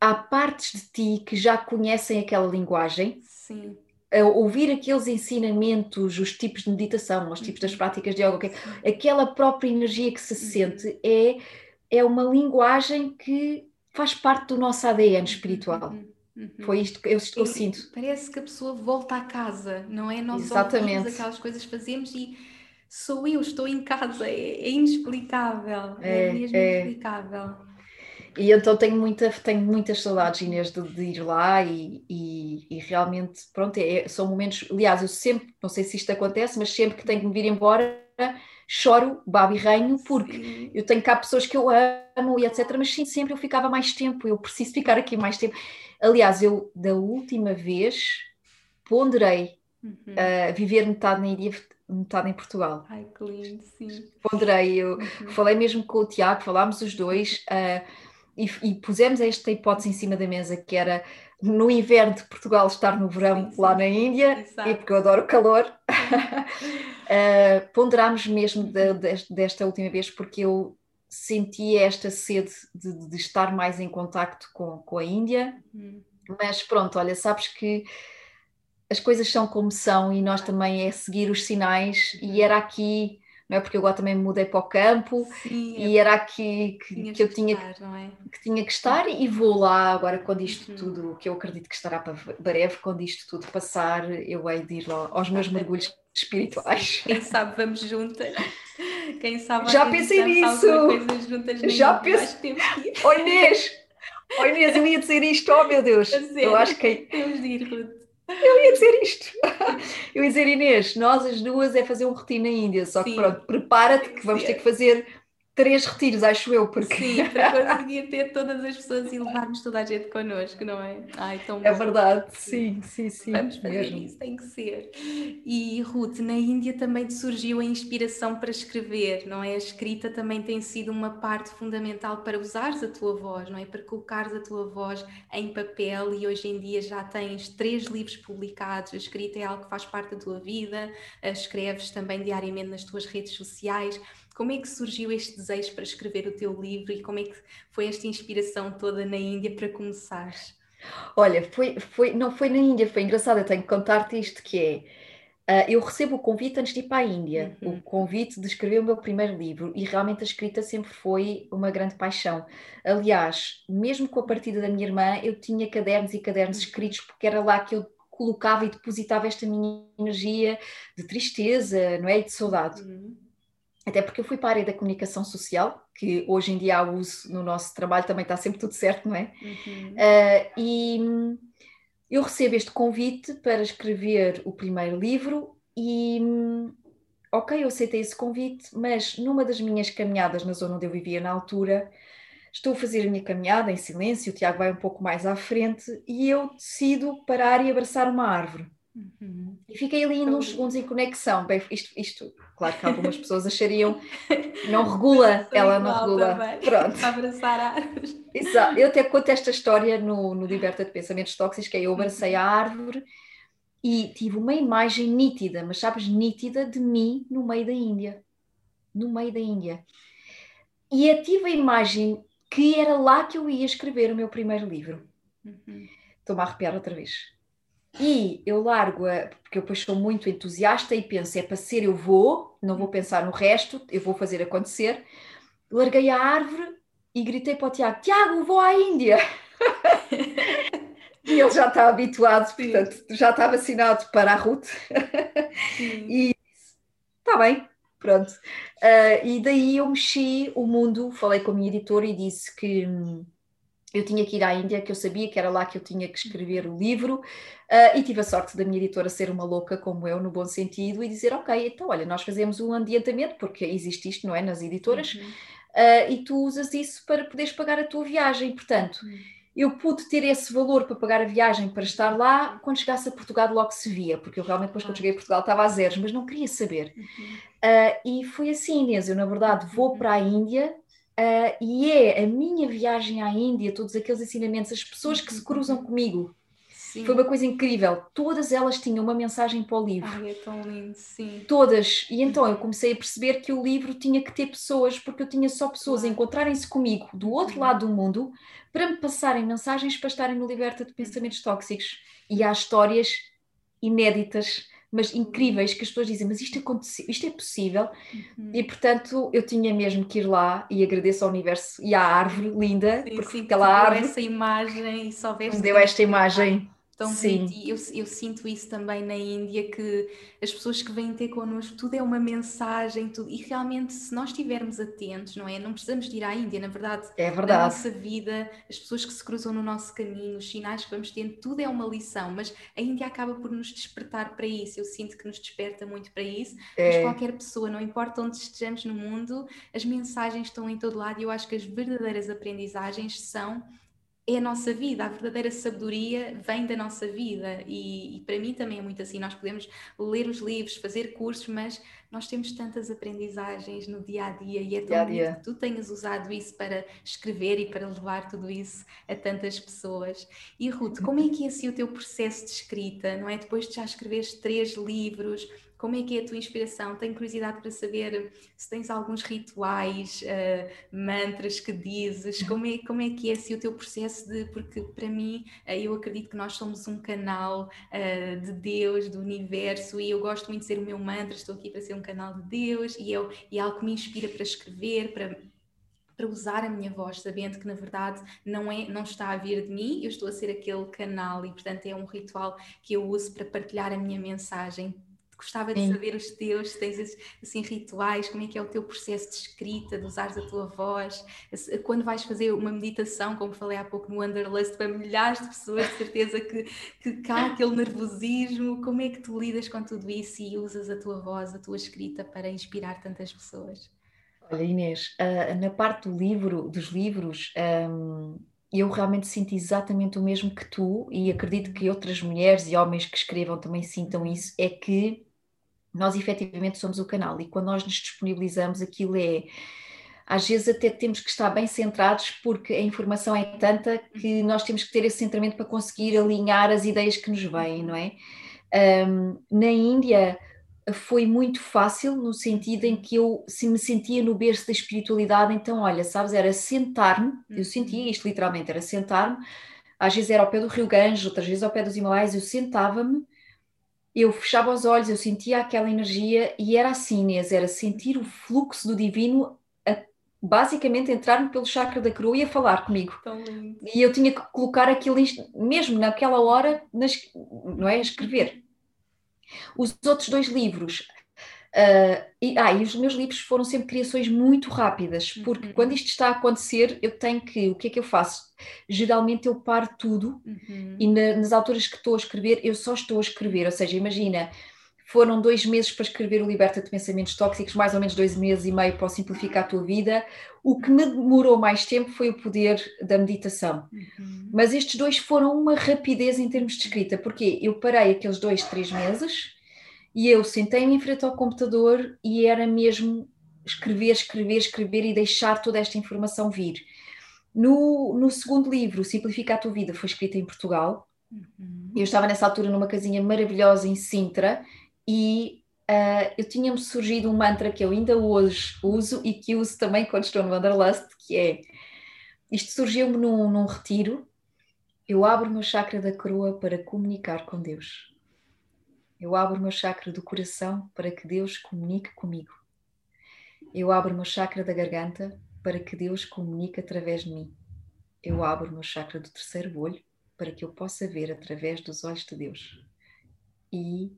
há partes de ti que já conhecem aquela linguagem. Sim. Ouvir aqueles ensinamentos, os tipos de meditação, os tipos das uhum. práticas de yoga, aquela própria energia que se uhum. sente é, é uma linguagem que faz parte do nosso ADN espiritual. Uhum, uhum. Foi isto que eu, eu sinto. Parece que a pessoa volta à casa, não é? Nós Exatamente. aquelas coisas que fazemos e sou eu, estou em casa, é, é inexplicável, é, é mesmo é. inexplicável. E então tenho, muita, tenho muitas saudades, Inês, de, de ir lá e, e, e realmente, pronto, é, são momentos. Aliás, eu sempre, não sei se isto acontece, mas sempre que tenho que me vir embora, choro, babo e reino, porque sim. eu tenho cá pessoas que eu amo e etc. Mas sim, sempre eu ficava mais tempo, eu preciso ficar aqui mais tempo. Aliás, eu da última vez ponderei uhum. uh, viver metade na Índia, metade em Portugal. Ai, que lindo, sim. Ponderei, eu uhum. falei mesmo com o Tiago, falámos os dois uh, e, e pusemos esta hipótese em cima da mesa que era no inverno de Portugal estar no verão lá na Índia, Exato. e porque eu adoro o calor. uh, (laughs) ponderámos mesmo de, de, desta última vez porque eu senti esta sede de, de estar mais em contacto com, com a Índia, uhum. mas pronto, olha, sabes que as coisas são como são e nós também é seguir os sinais e era aqui não é? Porque eu agora também me mudei para o campo Sim, é e era aqui que, que eu tinha estar, é? que tinha que estar e vou lá agora quando isto uhum. tudo, que eu acredito que estará para breve, quando isto tudo passar, eu hei de ir lá aos meus mergulhos espirituais. Quem sabe vamos juntas. Quem sabe Já pensei nisso. Já pensei. Oi Inês, Oi Inês, eu ia dizer isto, oh meu Deus. (laughs) Eu acho que temos de ir, Ruth. Eu ia dizer isto. (laughs) Eu ia dizer, Inês, nós as duas é fazer um retiro na Índia, só que Sim. pronto, prepara-te que vamos ter que fazer três retiros, acho eu, porque... Sim, (laughs) para conseguir ter todas as pessoas e levarmos toda a gente connosco, não é? Ai, tão é verdade, sim, sim, sim. Vamos fazer mesmo. isso, tem que ser. E Ruth, na Índia também te surgiu a inspiração para escrever, não é? A escrita também tem sido uma parte fundamental para usares a tua voz, não é? Para colocares a tua voz em papel e hoje em dia já tens três livros publicados, a escrita é algo que faz parte da tua vida, escreves também diariamente nas tuas redes sociais, como é que surgiu este desejo para escrever o teu livro e como é que foi esta inspiração toda na Índia para começares? Olha, foi, foi, não foi na Índia, foi engraçado, eu tenho que contar-te isto que é. Uh, eu recebo o convite antes de ir para a Índia, uhum. o convite de escrever o meu primeiro livro, e realmente a escrita sempre foi uma grande paixão. Aliás, mesmo com a partida da minha irmã, eu tinha cadernos e cadernos escritos, porque era lá que eu colocava e depositava esta minha energia de tristeza, não é? E de saudade. Uhum até porque eu fui para a área da comunicação social, que hoje em dia há uso no nosso trabalho, também está sempre tudo certo, não é? Uhum. Uh, e eu recebo este convite para escrever o primeiro livro e, ok, eu aceitei esse convite, mas numa das minhas caminhadas na zona onde eu vivia na altura, estou a fazer a minha caminhada em silêncio, o Tiago vai um pouco mais à frente e eu decido parar e abraçar uma árvore. Uhum. E fiquei ali uns segundos em conexão. Bem, isto, isto, claro que algumas (laughs) pessoas achariam não regula, ela não regula. Também. Pronto. Abraçar árvores. Exato. Eu até conto esta história no, no Liberta de Pensamentos Tóxicos, que é eu abracei a árvore e tive uma imagem nítida, mas sabes, nítida de mim no meio da Índia. No meio da Índia. E eu tive a imagem que era lá que eu ia escrever o meu primeiro livro. Uhum. Estou-me a arrepiar outra vez e eu largo, a, porque eu depois sou muito entusiasta e penso, é para ser, eu vou, não vou pensar no resto, eu vou fazer acontecer. Larguei a árvore e gritei para o Tiago: Tiago, vou à Índia! (laughs) e ele já está habituado, Sim. portanto, já está vacinado para a Ruth. (laughs) e está bem, pronto. Uh, e daí eu mexi o mundo, falei com a minha editora e disse que. Hum, eu tinha que ir à Índia, que eu sabia que era lá que eu tinha que escrever o livro, uh, e tive a sorte da minha editora ser uma louca como eu, no bom sentido, e dizer: Ok, então olha, nós fazemos um adiantamento, porque existe isto, não é? Nas editoras, uhum. uh, e tu usas isso para poderes pagar a tua viagem. Portanto, uhum. eu pude ter esse valor para pagar a viagem para estar lá, quando chegasse a Portugal logo se via, porque eu realmente depois, quando cheguei a Portugal, estava a zeros, mas não queria saber. Uhum. Uh, e foi assim, Inês, eu na verdade vou uhum. para a Índia Uh, e é a minha viagem à Índia, todos aqueles ensinamentos, as pessoas que se cruzam comigo. Sim. Foi uma coisa incrível. Todas elas tinham uma mensagem para o livro. Ai, é tão lindo, sim. Todas. E então eu comecei a perceber que o livro tinha que ter pessoas, porque eu tinha só pessoas a encontrarem-se comigo do outro lado do mundo para me passarem mensagens para estarem no Liberta de Pensamentos Tóxicos. E há histórias inéditas mas incríveis que as pessoas dizem, mas isto aconteceu, isto é possível. Uhum. E portanto eu tinha mesmo que ir lá e agradeço ao universo e à árvore linda, sim, porque sim, aquela árvore. essa imagem e só me deu esta imagem tão Sim. bonito. E eu, eu sinto isso também na Índia, que as pessoas que vêm ter connosco, tudo é uma mensagem, tudo. E realmente, se nós estivermos atentos, não é? Não precisamos de ir à Índia, na verdade. É verdade. Na nossa vida, as pessoas que se cruzam no nosso caminho, os sinais que vamos tendo, tudo é uma lição. Mas a Índia acaba por nos despertar para isso. Eu sinto que nos desperta muito para isso. É. Mas qualquer pessoa, não importa onde estejamos no mundo, as mensagens estão em todo lado e eu acho que as verdadeiras aprendizagens são é a nossa vida, a verdadeira sabedoria vem da nossa vida e, e, para mim também é muito assim. Nós podemos ler os livros, fazer cursos, mas nós temos tantas aprendizagens no dia a dia e é tão dia que tu tenhas usado isso para escrever e para levar tudo isso a tantas pessoas. E Ruth, (laughs) como é que é assim o teu processo de escrita, não é? Depois de já escreveres três livros, como é que é a tua inspiração? Tenho curiosidade para saber se tens alguns rituais, uh, mantras que dizes, como é, como é que é assim, o teu processo de. Porque para mim, uh, eu acredito que nós somos um canal uh, de Deus, do universo, e eu gosto muito de ser o meu mantra, estou aqui para ser um canal de Deus, e, eu, e é algo que me inspira para escrever, para para usar a minha voz, sabendo que na verdade não, é, não está a vir de mim, eu estou a ser aquele canal e portanto é um ritual que eu uso para partilhar a minha mensagem. Gostava de Sim. saber os teus, tens assim rituais, como é que é o teu processo de escrita, de usares a tua voz, quando vais fazer uma meditação, como falei há pouco no Wanderlust, para milhares de pessoas, de certeza que, que há aquele nervosismo, como é que tu lidas com tudo isso e usas a tua voz, a tua escrita para inspirar tantas pessoas? Olha, Inês, uh, na parte do livro, dos livros, um, eu realmente sinto exatamente o mesmo que tu, e acredito que outras mulheres e homens que escrevam também sintam isso, é que nós efetivamente somos o canal, e quando nós nos disponibilizamos, aquilo é. Às vezes até temos que estar bem centrados porque a informação é tanta que nós temos que ter esse centramento para conseguir alinhar as ideias que nos vêm, não é? Um, na Índia, foi muito fácil no sentido em que eu se me sentia no berço da espiritualidade, então olha, sabes, era sentar-me, eu sentia uhum. isto literalmente, era sentar-me, às vezes era ao pé do Rio Ganges, outras vezes ao pé dos Himalaias, eu sentava-me, eu fechava os olhos, eu sentia aquela energia e era assim, Inês, era sentir o fluxo do divino a, basicamente entrar-me pelo chakra da coroa e a falar comigo. E eu tinha que colocar aquilo mesmo naquela hora, nas, não é, a escrever os outros dois livros. Uh, e, ah, e os meus livros foram sempre criações muito rápidas, porque uhum. quando isto está a acontecer, eu tenho que. O que é que eu faço? Geralmente eu paro tudo uhum. e na, nas alturas que estou a escrever, eu só estou a escrever. Ou seja, imagina, foram dois meses para escrever o Liberta de Pensamentos Tóxicos, mais ou menos dois meses e meio para simplificar a tua vida. O que me demorou mais tempo foi o poder da meditação. Uhum. Mas estes dois foram uma rapidez em termos de escrita, porque eu parei aqueles dois, três meses e eu sentei-me em frente ao computador e era mesmo escrever, escrever, escrever e deixar toda esta informação vir. No, no segundo livro, Simplifica a Tua Vida, foi escrito em Portugal. Uhum. Eu estava nessa altura numa casinha maravilhosa em Sintra e uh, eu tinha-me surgido um mantra que eu ainda hoje uso e que uso também quando estou no Wanderlust, que é, isto surgiu-me num, num retiro, eu abro o meu chakra da coroa para comunicar com Deus. Eu abro o meu chakra do coração para que Deus comunique comigo. Eu abro o meu chakra da garganta para que Deus comunique através de mim. Eu abro o meu chakra do terceiro olho para que eu possa ver através dos olhos de Deus. E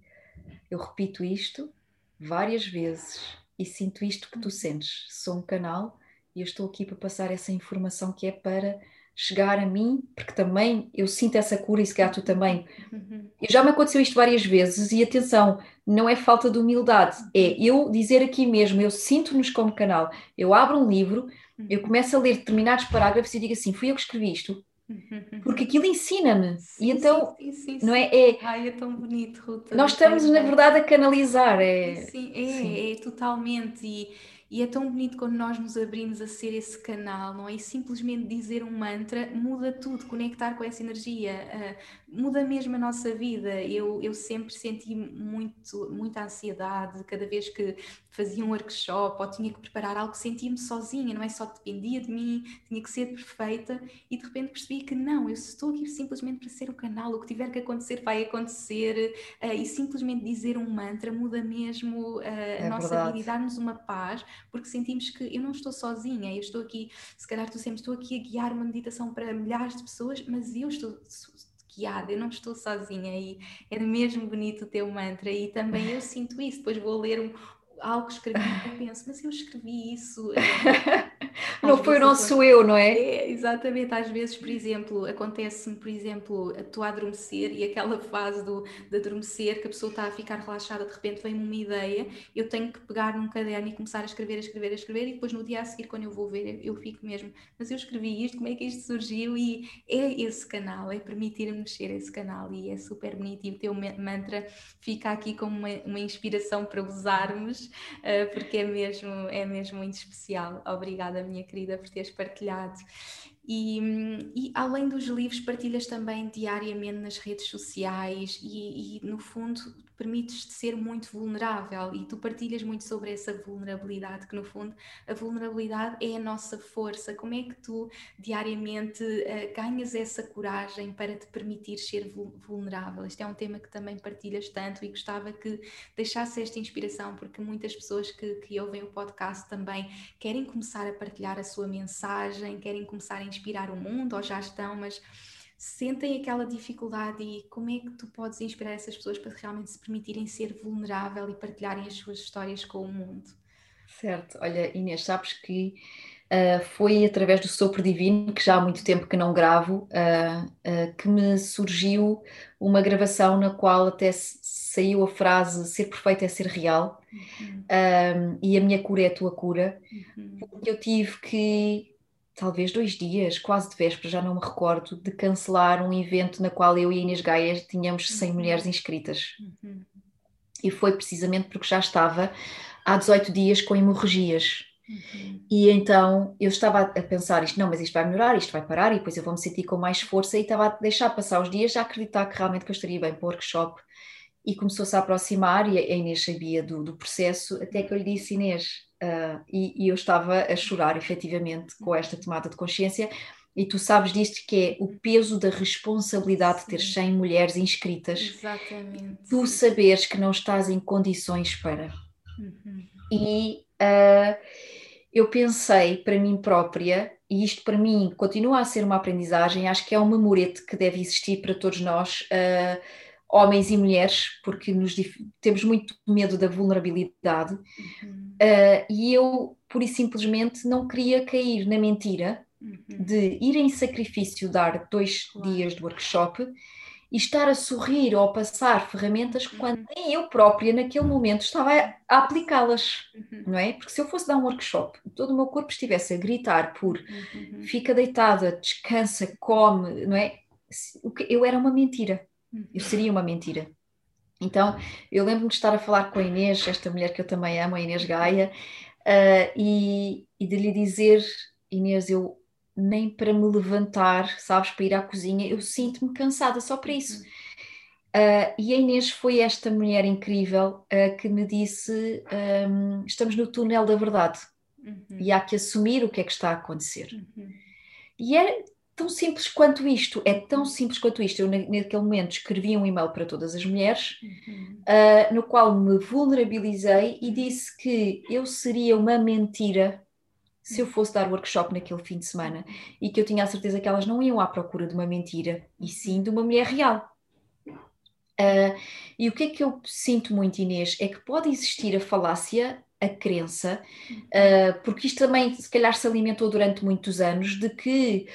eu repito isto várias vezes e sinto isto que tu sentes. Sou um canal e eu estou aqui para passar essa informação que é para chegar a mim, porque também eu sinto essa cura e se calhar tu também. Uhum. Já me aconteceu isto várias vezes e atenção, não é falta de humildade, é eu dizer aqui mesmo, eu sinto-nos como canal, eu abro um livro, eu uhum. começo a ler determinados parágrafos e digo assim, fui eu que escrevi isto, uhum. porque aquilo ensina-me. E então, sim, sim, sim, não é, é, Ai, é tão bonito, Ruta. Nós estamos, na verdade, a canalizar. É, sim, é, é totalmente. E e é tão bonito quando nós nos abrimos a ser esse canal, não é? E simplesmente dizer um mantra muda tudo, conectar com essa energia, uh, muda mesmo a nossa vida. Eu, eu sempre senti muito, muita ansiedade cada vez que fazia um workshop ou tinha que preparar algo, sentia-me sozinha, não é? Só dependia de mim, tinha que ser perfeita e de repente percebi que não, eu estou aqui simplesmente para ser o canal, o que tiver que acontecer vai acontecer uh, e simplesmente dizer um mantra muda mesmo é a nossa verdade. vida e dar-nos uma paz porque sentimos que eu não estou sozinha, eu estou aqui, se calhar tu sempre estou aqui a guiar uma meditação para milhares de pessoas, mas eu estou guiada, eu não estou sozinha e é mesmo bonito o teu mantra e também eu (laughs) sinto isso, depois vou ler um, algo que escrevi e penso, mas eu escrevi isso. (laughs) não foi o nosso eu, não é? é? Exatamente, às vezes, por exemplo, acontece-me, por exemplo, estou a adormecer e aquela fase do, de adormecer, que a pessoa está a ficar relaxada, de repente vem-me uma ideia, eu tenho que pegar num caderno e começar a escrever, a escrever, a escrever, e depois no dia a seguir, quando eu vou ver, eu fico mesmo, mas eu escrevi isto, como é que isto surgiu? E é esse canal, é permitir-me mexer esse canal, e é super bonito, e o teu mantra fica aqui como uma, uma inspiração para usarmos uh, porque é mesmo, é mesmo muito especial. Obrigada, minha querida, por teres partilhado. E, e, além dos livros, partilhas também diariamente nas redes sociais e, e no fundo, permites-te ser muito vulnerável e tu partilhas muito sobre essa vulnerabilidade, que no fundo a vulnerabilidade é a nossa força. Como é que tu diariamente uh, ganhas essa coragem para te permitir ser vulnerável? Este é um tema que também partilhas tanto e gostava que deixasse esta inspiração, porque muitas pessoas que, que ouvem o podcast também querem começar a partilhar a sua mensagem, querem começar a inspirar o mundo ou já estão, mas sentem aquela dificuldade e como é que tu podes inspirar essas pessoas para realmente se permitirem ser vulnerável e partilharem as suas histórias com o mundo? Certo, olha Inês, sabes que uh, foi através do Sopro Divino, que já há muito tempo que não gravo, uh, uh, que me surgiu uma gravação na qual até saiu a frase ser perfeito é ser real uhum. e a minha cura é a tua cura, uhum. porque eu tive que talvez dois dias, quase de véspera, já não me recordo, de cancelar um evento na qual eu e a Inês Gaia tínhamos 100 uhum. mulheres inscritas. Uhum. E foi precisamente porque já estava há 18 dias com hemorragias. Uhum. E então eu estava a pensar isto, não, mas isto vai melhorar, isto vai parar, e depois eu vou me sentir com mais força, e estava a deixar passar os dias, a acreditar que realmente que eu estaria bem para o workshop. E começou-se a aproximar, e a Inês sabia do, do processo, até que eu lhe disse, Inês, Uh, e, e, eu estava a chorar efetivamente com esta tomada de consciência. E tu sabes disto que é o peso da responsabilidade Sim. de ter 100 mulheres inscritas. Exatamente. Tu saberes que não estás em condições para. Uhum. E uh, eu pensei para mim própria, e isto para mim continua a ser uma aprendizagem, acho que é um memorete que deve existir para todos nós. Uh, homens e mulheres, porque nos, temos muito medo da vulnerabilidade, uhum. uh, e eu, pura e simplesmente, não queria cair na mentira uhum. de ir em sacrifício, dar dois claro. dias de workshop e estar a sorrir ou a passar ferramentas uhum. quando nem eu própria, naquele momento, estava a, a aplicá-las, uhum. não é? Porque se eu fosse dar um workshop e todo o meu corpo estivesse a gritar por uhum. fica deitada, descansa, come, não é? Eu era uma mentira. Eu seria uma mentira. Então, eu lembro-me de estar a falar com a Inês, esta mulher que eu também amo, a Inês Gaia, uh, e, e de lhe dizer, Inês, eu nem para me levantar, sabes, para ir à cozinha, eu sinto-me cansada só para isso. Uh, e a Inês foi esta mulher incrível uh, que me disse: um, estamos no túnel da verdade uhum. e há que assumir o que é que está a acontecer. Uhum. E é, tão simples quanto isto, é tão simples quanto isto. Eu, naquele momento, escrevi um e-mail para todas as mulheres, uhum. uh, no qual me vulnerabilizei e disse que eu seria uma mentira se eu fosse dar workshop naquele fim de semana e que eu tinha a certeza que elas não iam à procura de uma mentira, e sim de uma mulher real. Uh, e o que é que eu sinto muito, Inês, é que pode existir a falácia, a crença, uh, porque isto também, se calhar, se alimentou durante muitos anos, de que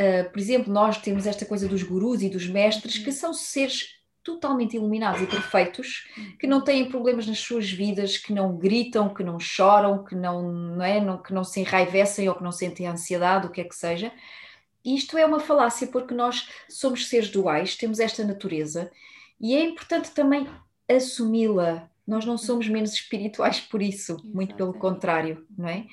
Uh, por exemplo, nós temos esta coisa dos gurus e dos mestres que são seres totalmente iluminados e perfeitos, que não têm problemas nas suas vidas, que não gritam, que não choram, que não, não, é, não, que não se enraivecem ou que não sentem ansiedade, o que é que seja. Isto é uma falácia porque nós somos seres duais, temos esta natureza e é importante também assumi-la. Nós não somos menos espirituais por isso, muito pelo contrário, não é?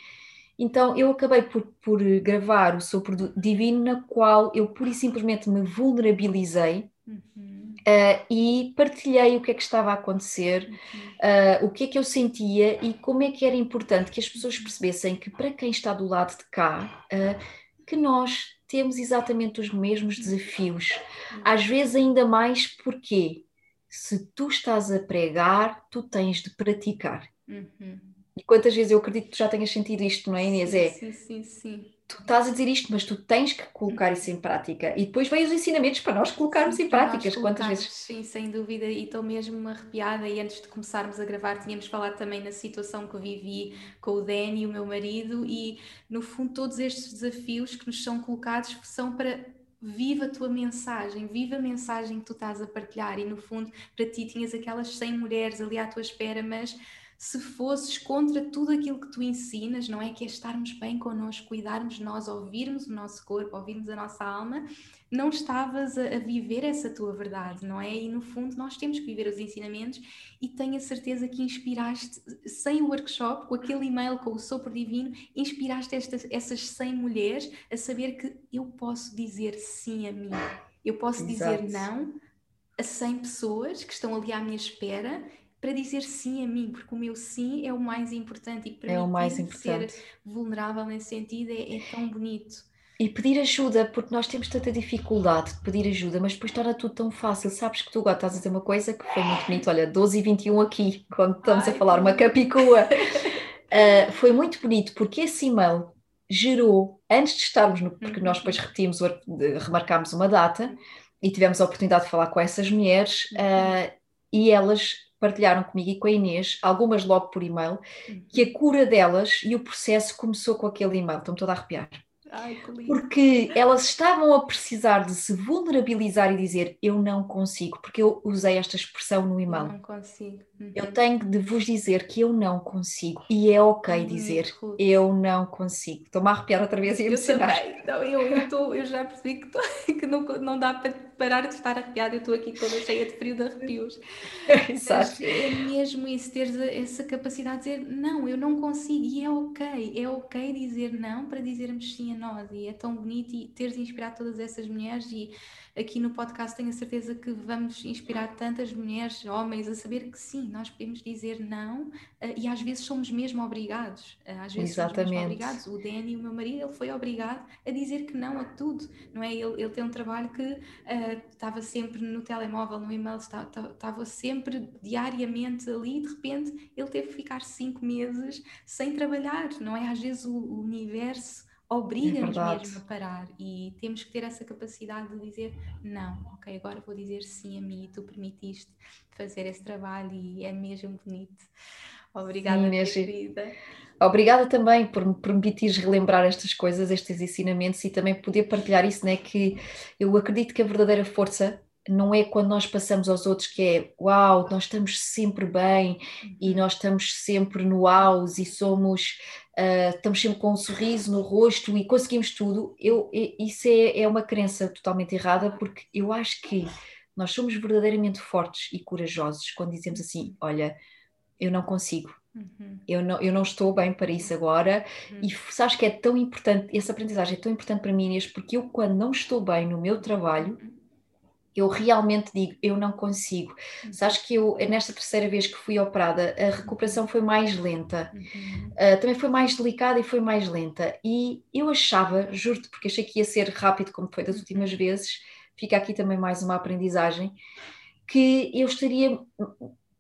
Então eu acabei por, por gravar o Sopro Divino, na qual eu pura e simplesmente me vulnerabilizei uhum. uh, e partilhei o que é que estava a acontecer, uhum. uh, o que é que eu sentia e como é que era importante que as pessoas percebessem que para quem está do lado de cá, uh, que nós temos exatamente os mesmos desafios. Uhum. Às vezes ainda mais porque se tu estás a pregar, tu tens de praticar. Uhum. E quantas vezes eu acredito que tu já tenhas sentido isto, não é, Inês? Sim, é, sim, sim, sim. Tu estás a dizer isto, mas tu tens que colocar isso em prática. E depois vêm os ensinamentos para nós colocarmos sim, em práticas. Quantas vezes? Sim, sem dúvida. E estou mesmo arrepiada. E antes de começarmos a gravar, tínhamos falado também na situação que vivi com o Dani, o meu marido. E, no fundo, todos estes desafios que nos são colocados são para viva a tua mensagem, viva a mensagem que tu estás a partilhar e no fundo para ti tinhas aquelas 100 mulheres ali à tua espera, mas se fosses contra tudo aquilo que tu ensinas, não é? Que é estarmos bem connosco, cuidarmos de nós, ouvirmos o nosso corpo, ouvirmos a nossa alma, não estavas a, viver essa tua verdade, não é? E no fundo nós temos que viver os ensinamentos e tenho a certeza que inspiraste, sem o workshop, com aquele e-mail, com o sopro divino, inspiraste estas, essas 100 mulheres a saber que eu posso dizer sim a mim, eu posso Exato. dizer não a 100 pessoas que estão ali à minha espera para dizer sim a mim, porque o meu sim é o mais importante e para é mim o mais importante. ser vulnerável nesse sentido é, é tão bonito. E pedir ajuda, porque nós temos tanta dificuldade de pedir ajuda, mas depois torna tudo tão fácil. Sabes que tu agora estás a dizer uma coisa que foi muito bonito. Olha, 12 e 21 aqui, quando estamos Ai, a falar uma capicua. uh, (laughs) foi muito bonito, porque esse e-mail gerou, antes de estarmos no. Porque nós depois repetimos, remarcámos uma data e tivemos a oportunidade de falar com essas mulheres uh, e elas partilharam comigo e com a Inês, algumas logo por e-mail, que a cura delas e o processo começou com aquele e-mail. Estou-me toda a arrepiar. Ai, porque elas estavam a precisar de se vulnerabilizar e dizer eu não consigo, porque eu usei esta expressão no e-mail. Não consigo. Eu tenho de vos dizer que eu não consigo. E é ok dizer eu não consigo. Estou-me a arrepiar outra vez e eu também. Não, eu, eu, tô, eu já percebi que, tô, (laughs) que não, não dá para parar de estar arrepiada. Eu estou aqui toda cheia de frio de arrepios. (laughs) Exato. é mesmo isso, ter essa capacidade de dizer não, eu não consigo. E é ok. É ok dizer não para dizermos sim a nós. E é tão bonito e teres inspirado todas essas mulheres e aqui no podcast tenho a certeza que vamos inspirar tantas mulheres, homens, a saber que sim, nós podemos dizer não eh, e às vezes somos mesmo obrigados. Eh, às vezes Exatamente. somos mesmo obrigados. O Danny, o meu marido, ele foi obrigado a dizer que não a tudo, não é? Ele, ele tem um trabalho que uh, estava sempre no telemóvel, no e-mail, estava, estava sempre diariamente ali e de repente ele teve que ficar cinco meses sem trabalhar, não é? Às vezes o, o universo obriga-nos é mesmo a parar e temos que ter essa capacidade de dizer não, ok, agora vou dizer sim a mim e tu permitiste fazer esse trabalho e é mesmo bonito. Obrigada, sim, minha querida. Obrigada também por me permitires relembrar estas coisas, estes ensinamentos e também poder partilhar isso, né? Que eu acredito que a verdadeira força não é quando nós passamos aos outros que é uau, nós estamos sempre bem e uhum. nós estamos sempre no auge e somos, uh, estamos sempre com um sorriso no rosto e conseguimos tudo. Eu, isso é, é uma crença totalmente errada porque eu acho que nós somos verdadeiramente fortes e corajosos quando dizemos assim: olha, eu não consigo. Uhum. Eu, não, eu não estou bem para isso agora, uhum. e sabes que é tão importante, essa aprendizagem é tão importante para mim, Inês, porque eu, quando não estou bem no meu trabalho, uhum eu realmente digo, eu não consigo. Uhum. Sabes que eu, nesta terceira vez que fui operada, a recuperação foi mais lenta, uhum. uh, também foi mais delicada e foi mais lenta. E eu achava, juro-te, porque achei que ia ser rápido, como foi das uhum. últimas vezes, fica aqui também mais uma aprendizagem, que eu estaria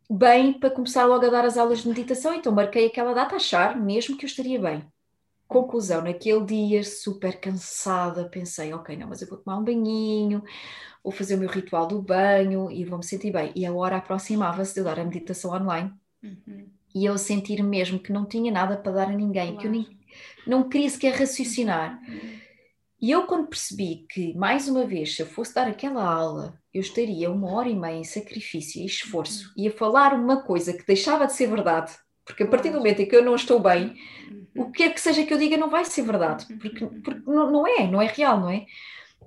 bem para começar logo a dar as aulas de meditação, então marquei aquela data a achar mesmo que eu estaria bem. Conclusão, naquele dia, super cansada, pensei, ok, não, mas eu vou tomar um banhinho, vou fazer o meu ritual do banho e vou-me sentir bem. E a hora aproximava-se de eu dar a meditação online uhum. e eu sentir mesmo que não tinha nada para dar a ninguém, claro. que eu nem, não queria sequer raciocinar. Uhum. E eu, quando percebi que, mais uma vez, se eu fosse dar aquela aula, eu estaria uma hora e meia em sacrifício e esforço, uhum. e a falar uma coisa que deixava de ser verdade, porque a partir do momento em que eu não estou bem, uhum. O que quer que seja que eu diga não vai ser verdade, porque, uhum. porque não, não é, não é real, não é?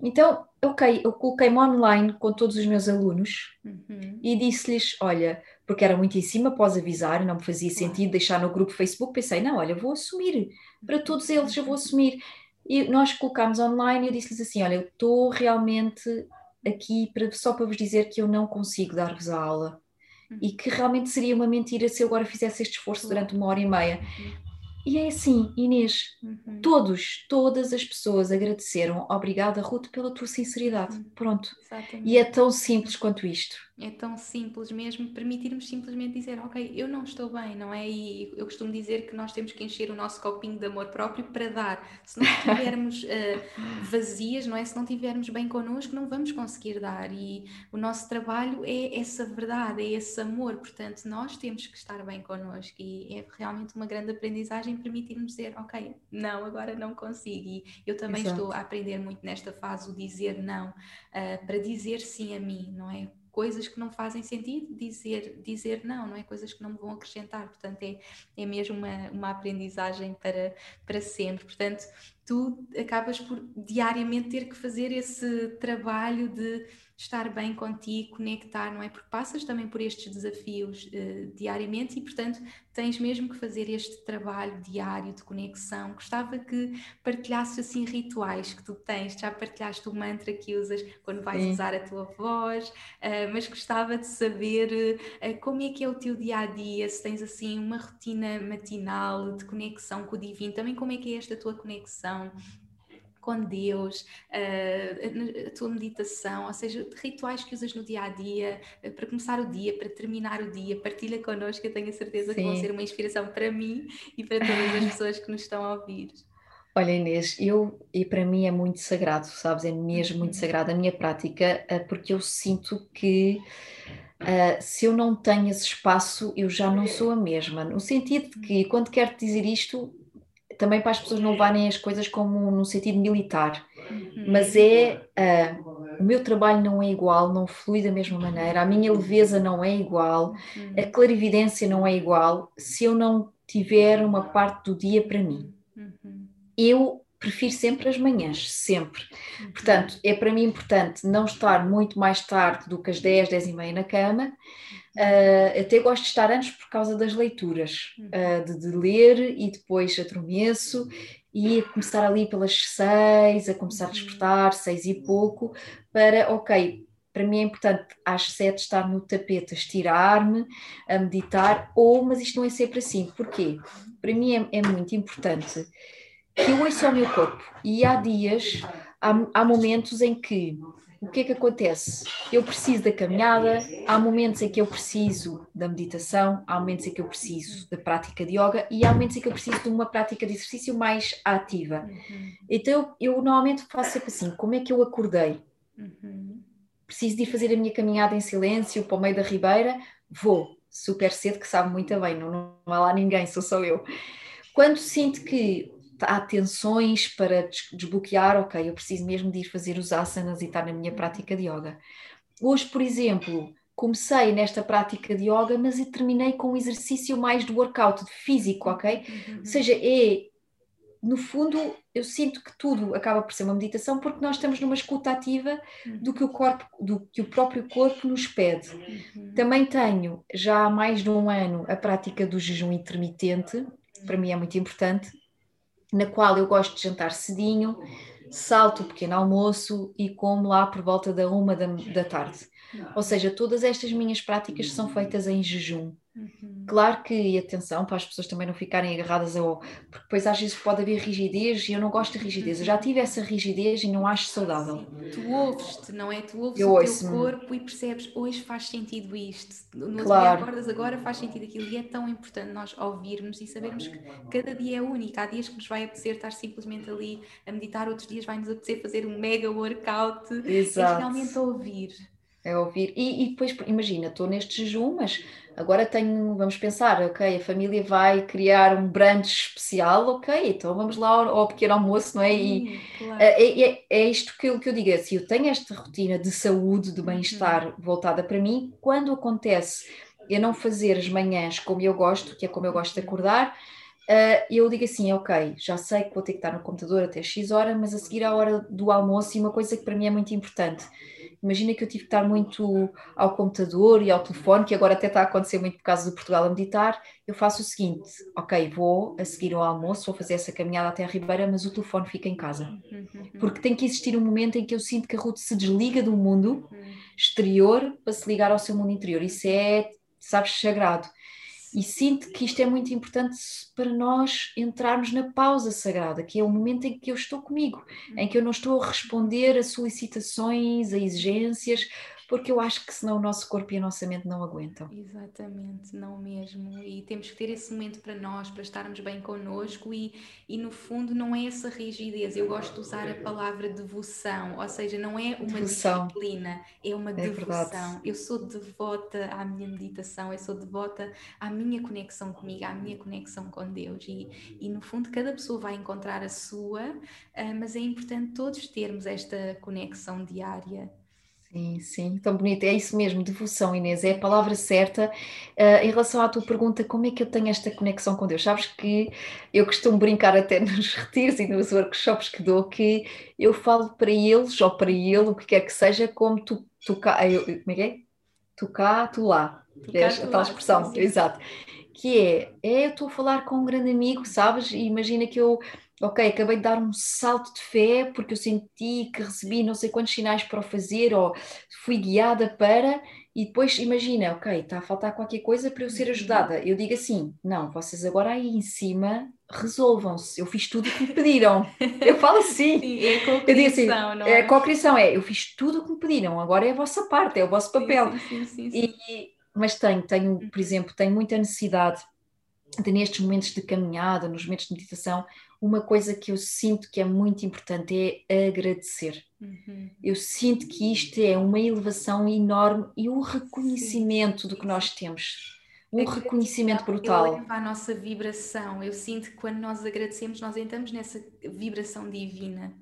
Então, ok, eu coloquei-me online com todos os meus alunos uhum. e disse-lhes: olha, porque era muito em cima após avisar, não me fazia sentido deixar no grupo Facebook. Pensei: não, olha, vou assumir, para todos eles eu vou assumir. E nós colocámos online e eu disse-lhes assim: olha, eu estou realmente aqui para, só para vos dizer que eu não consigo dar-vos a aula uhum. e que realmente seria uma mentira se eu agora fizesse este esforço durante uma hora e meia. E é assim, Inês, uhum. todos, todas as pessoas agradeceram. Obrigada, Ruth, pela tua sinceridade. Uhum. Pronto. Exatamente. E é tão simples quanto isto. É tão simples mesmo, permitirmos simplesmente dizer, ok, eu não estou bem, não é? E eu costumo dizer que nós temos que encher o nosso copinho de amor próprio para dar. Se não (laughs) estivermos uh, vazias, não é? Se não estivermos bem connosco, não vamos conseguir dar. E o nosso trabalho é essa verdade, é esse amor. Portanto, nós temos que estar bem connosco. E é realmente uma grande aprendizagem permitir-nos dizer, ok, não, agora não consigo. E eu também Exato. estou a aprender muito nesta fase o dizer não, uh, para dizer sim a mim, não é? Coisas que não fazem sentido, dizer, dizer não, não é? Coisas que não me vão acrescentar. Portanto, é, é mesmo uma, uma aprendizagem para, para sempre. Portanto, tu acabas por diariamente ter que fazer esse trabalho de estar bem contigo, conectar, não é? Porque passas também por estes desafios uh, diariamente e, portanto, tens mesmo que fazer este trabalho diário de conexão. Gostava que partilhasses assim rituais que tu tens, já partilhaste o mantra que usas quando vais Sim. usar a tua voz, uh, mas gostava de saber uh, como é que é o teu dia a dia, se tens assim uma rotina matinal de conexão com o divino, também como é que é esta tua conexão com Deus, uh, a tua meditação, ou seja, rituais que usas no dia a dia, uh, para começar o dia, para terminar o dia, partilha connosco, eu tenho a certeza Sim. que vão ser uma inspiração para mim e para todas as pessoas que nos estão a ouvir. Olha Inês, eu e para mim é muito sagrado, sabes, é mesmo muito uhum. sagrado a minha prática, uh, porque eu sinto que se eu não tenho esse espaço, eu já não sou a mesma, no sentido de que quando quero dizer isto, também para as pessoas não levarem as coisas como no sentido militar, uhum. mas é uh, o meu trabalho não é igual, não flui da mesma maneira, a minha leveza não é igual, uhum. a clarividência não é igual se eu não tiver uma parte do dia para mim. Uhum. Eu prefiro sempre as manhãs, sempre. Portanto, é para mim importante não estar muito mais tarde do que as 10, 10 e meia na cama, Uh, até gosto de estar antes por causa das leituras, uh, de, de, ler e depois adormeço e começar ali pelas seis, a começar a uhum. despertar, seis e pouco, para, ok, para mim é importante às sete estar no tapete a estirar-me, a meditar, ou, mas isto não é sempre assim, porquê? Para mim é, é muito importante que eu ouço o meu corpo e há dias, há, há momentos em que o que é que acontece? Eu preciso da caminhada, há momentos em que eu preciso da meditação, há momentos em que eu preciso da prática de yoga e há momentos em que eu preciso de uma prática de exercício mais ativa. Uhum. Então eu, eu, normalmente faço sempre assim: como é que eu acordei? Uhum. Preciso de ir fazer a minha caminhada em silêncio para o meio da ribeira? Vou, super cedo, que sabe muito bem, não, não há lá ninguém, sou só eu. Quando sinto que há tensões para desbloquear, ok, eu preciso mesmo de ir fazer os asanas e estar na minha prática de yoga. Hoje, por exemplo, comecei nesta prática de yoga, mas terminei com um exercício mais de workout, de físico, ok? Uhum. Ou seja, é, no fundo, eu sinto que tudo acaba por ser uma meditação porque nós estamos numa escuta ativa uhum. do que o corpo, do que o próprio corpo nos pede. Uhum. Também tenho, já há mais de um ano, a prática do jejum intermitente, para mim é muito importante, na qual eu gosto de jantar cedinho, salto o pequeno almoço e como lá por volta da uma da, da tarde. Ou seja, todas estas minhas práticas são feitas em jejum. Uhum. Claro que, e atenção, para as pessoas também não ficarem agarradas ao. Porque depois às vezes pode haver rigidez e eu não gosto de rigidez. Eu já tive essa rigidez e não acho saudável. Sim. Tu ouves-te, não é? Tu ouves eu o teu corpo e percebes, hoje faz sentido isto. No claro. acordas agora, faz sentido aquilo. E é tão importante nós ouvirmos e sabermos que cada dia é único. Há dias que nos vai apetecer estar simplesmente ali a meditar, outros dias vai nos apetecer fazer um mega workout. Exato. É realmente ouvir. É ouvir. E, e depois, imagina, estou neste jejum, mas agora tenho, vamos pensar, ok, a família vai criar um brunch especial, ok, então vamos lá ao, ao pequeno almoço, não é? E claro. é, é, é, isto que eu, que eu digo, é, se eu tenho esta rotina de saúde, de bem-estar uhum. voltada para mim, quando acontece eu não fazer as manhãs como eu gosto, que é como eu gosto de acordar, Uh, eu digo assim, ok, já sei que vou ter que estar no computador até X hora, mas a seguir à hora do almoço, e uma coisa que para mim é muito importante, Imagina que eu tive que estar muito ao computador e ao telefone, que agora até está a acontecer muito por causa de Portugal a meditar. Eu faço o seguinte: ok, vou a seguir ao almoço, vou fazer essa caminhada até a Ribeira, mas o telefone fica em casa. Porque tem que existir um momento em que eu sinto que a Ruth se desliga do mundo exterior para se ligar ao seu mundo interior. Isso é, sabes, sagrado. E sinto que isto é muito importante para nós entrarmos na pausa sagrada, que é o momento em que eu estou comigo, em que eu não estou a responder a solicitações, a exigências, porque eu acho que senão o nosso corpo e a nossa mente não aguentam. Exatamente, não mesmo. E temos que ter esse momento para nós, para estarmos bem connosco e, e no fundo não é essa rigidez. Eu gosto de usar a palavra devoção, ou seja, não é uma devoção. disciplina, é uma é devoção. Verdade. Eu sou devota à minha meditação, eu sou devota à minha conexão comigo, à minha conexão com Deus. E, e no fundo cada pessoa vai encontrar a sua, ah, mas é importante todos termos esta conexão diária Sim, sim, tão bonito. É isso mesmo, devoção, Inês, é a palavra certa. Uh, em relação à tua pergunta, como é que eu tenho esta conexão com Deus? Sabes que eu costumo brincar até (laughs) nos retiros e nos workshops que dou, que eu falo para eles ou para ele, o que quer que seja, como tu, tu cá, eu, como é que é? Tu cá, tu lá. Tu é a tal expressão, sim. exato. Que é, é, eu estou a falar com um grande amigo, sabes? E imagina que eu ok, acabei de dar um salto de fé porque eu senti que recebi não sei quantos sinais para o fazer ou fui guiada para, e depois imagina, ok, está a faltar qualquer coisa para eu ser uhum. ajudada. Eu digo assim: não, vocês agora aí em cima resolvam-se, eu fiz tudo o que me pediram. (laughs) Eu falo assim. Sim, é digo assim, não é? É a cocriação, é, eu fiz tudo o que me pediram, agora é a vossa parte, é o vosso papel. Sim, sim, sim, e, mas tenho, tenho, por uhum. exemplo, tenho muita necessidade de nestes momentos de caminhada, nos momentos de meditação, uma coisa que eu sinto que é muito importante é agradecer. Uhum. Eu sinto que isto é uma elevação enorme e um reconhecimento sim, do que nós temos. Um reconhecimento brutal. Eleva a nossa vibração. Eu sinto que quando nós agradecemos, nós entramos nessa vibração divina.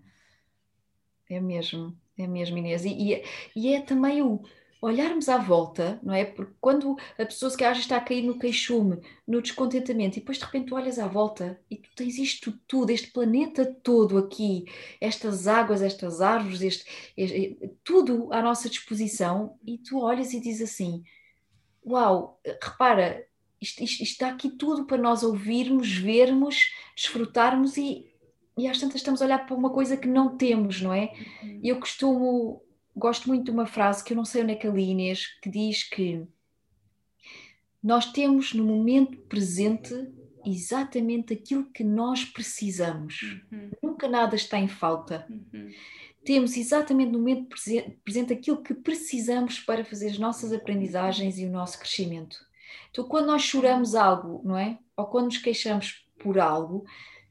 É mesmo, é mesmo, Inês. E, e, é, e é também o, olharmos à volta, não é? Porque quando a pessoa se calhar está a cair no queixume, no descontentamento, e depois de repente tu olhas à volta e tu tens isto tudo, este planeta todo aqui, estas águas, estas árvores, este, este tudo à nossa disposição, e tu olhas e dizes assim: Uau, repara, isto, isto, isto está aqui tudo para nós ouvirmos, vermos, desfrutarmos e. E às tantas estamos a olhar para uma coisa que não temos, não é? Uhum. Eu costumo gosto muito de uma frase que eu não sei onde é que a li, Inês, que diz que nós temos no momento presente exatamente aquilo que nós precisamos. Uhum. Nunca nada está em falta. Uhum. Temos exatamente no momento presente aquilo que precisamos para fazer as nossas aprendizagens e o nosso crescimento. Então, quando nós choramos algo, não é? Ou quando nos queixamos por algo,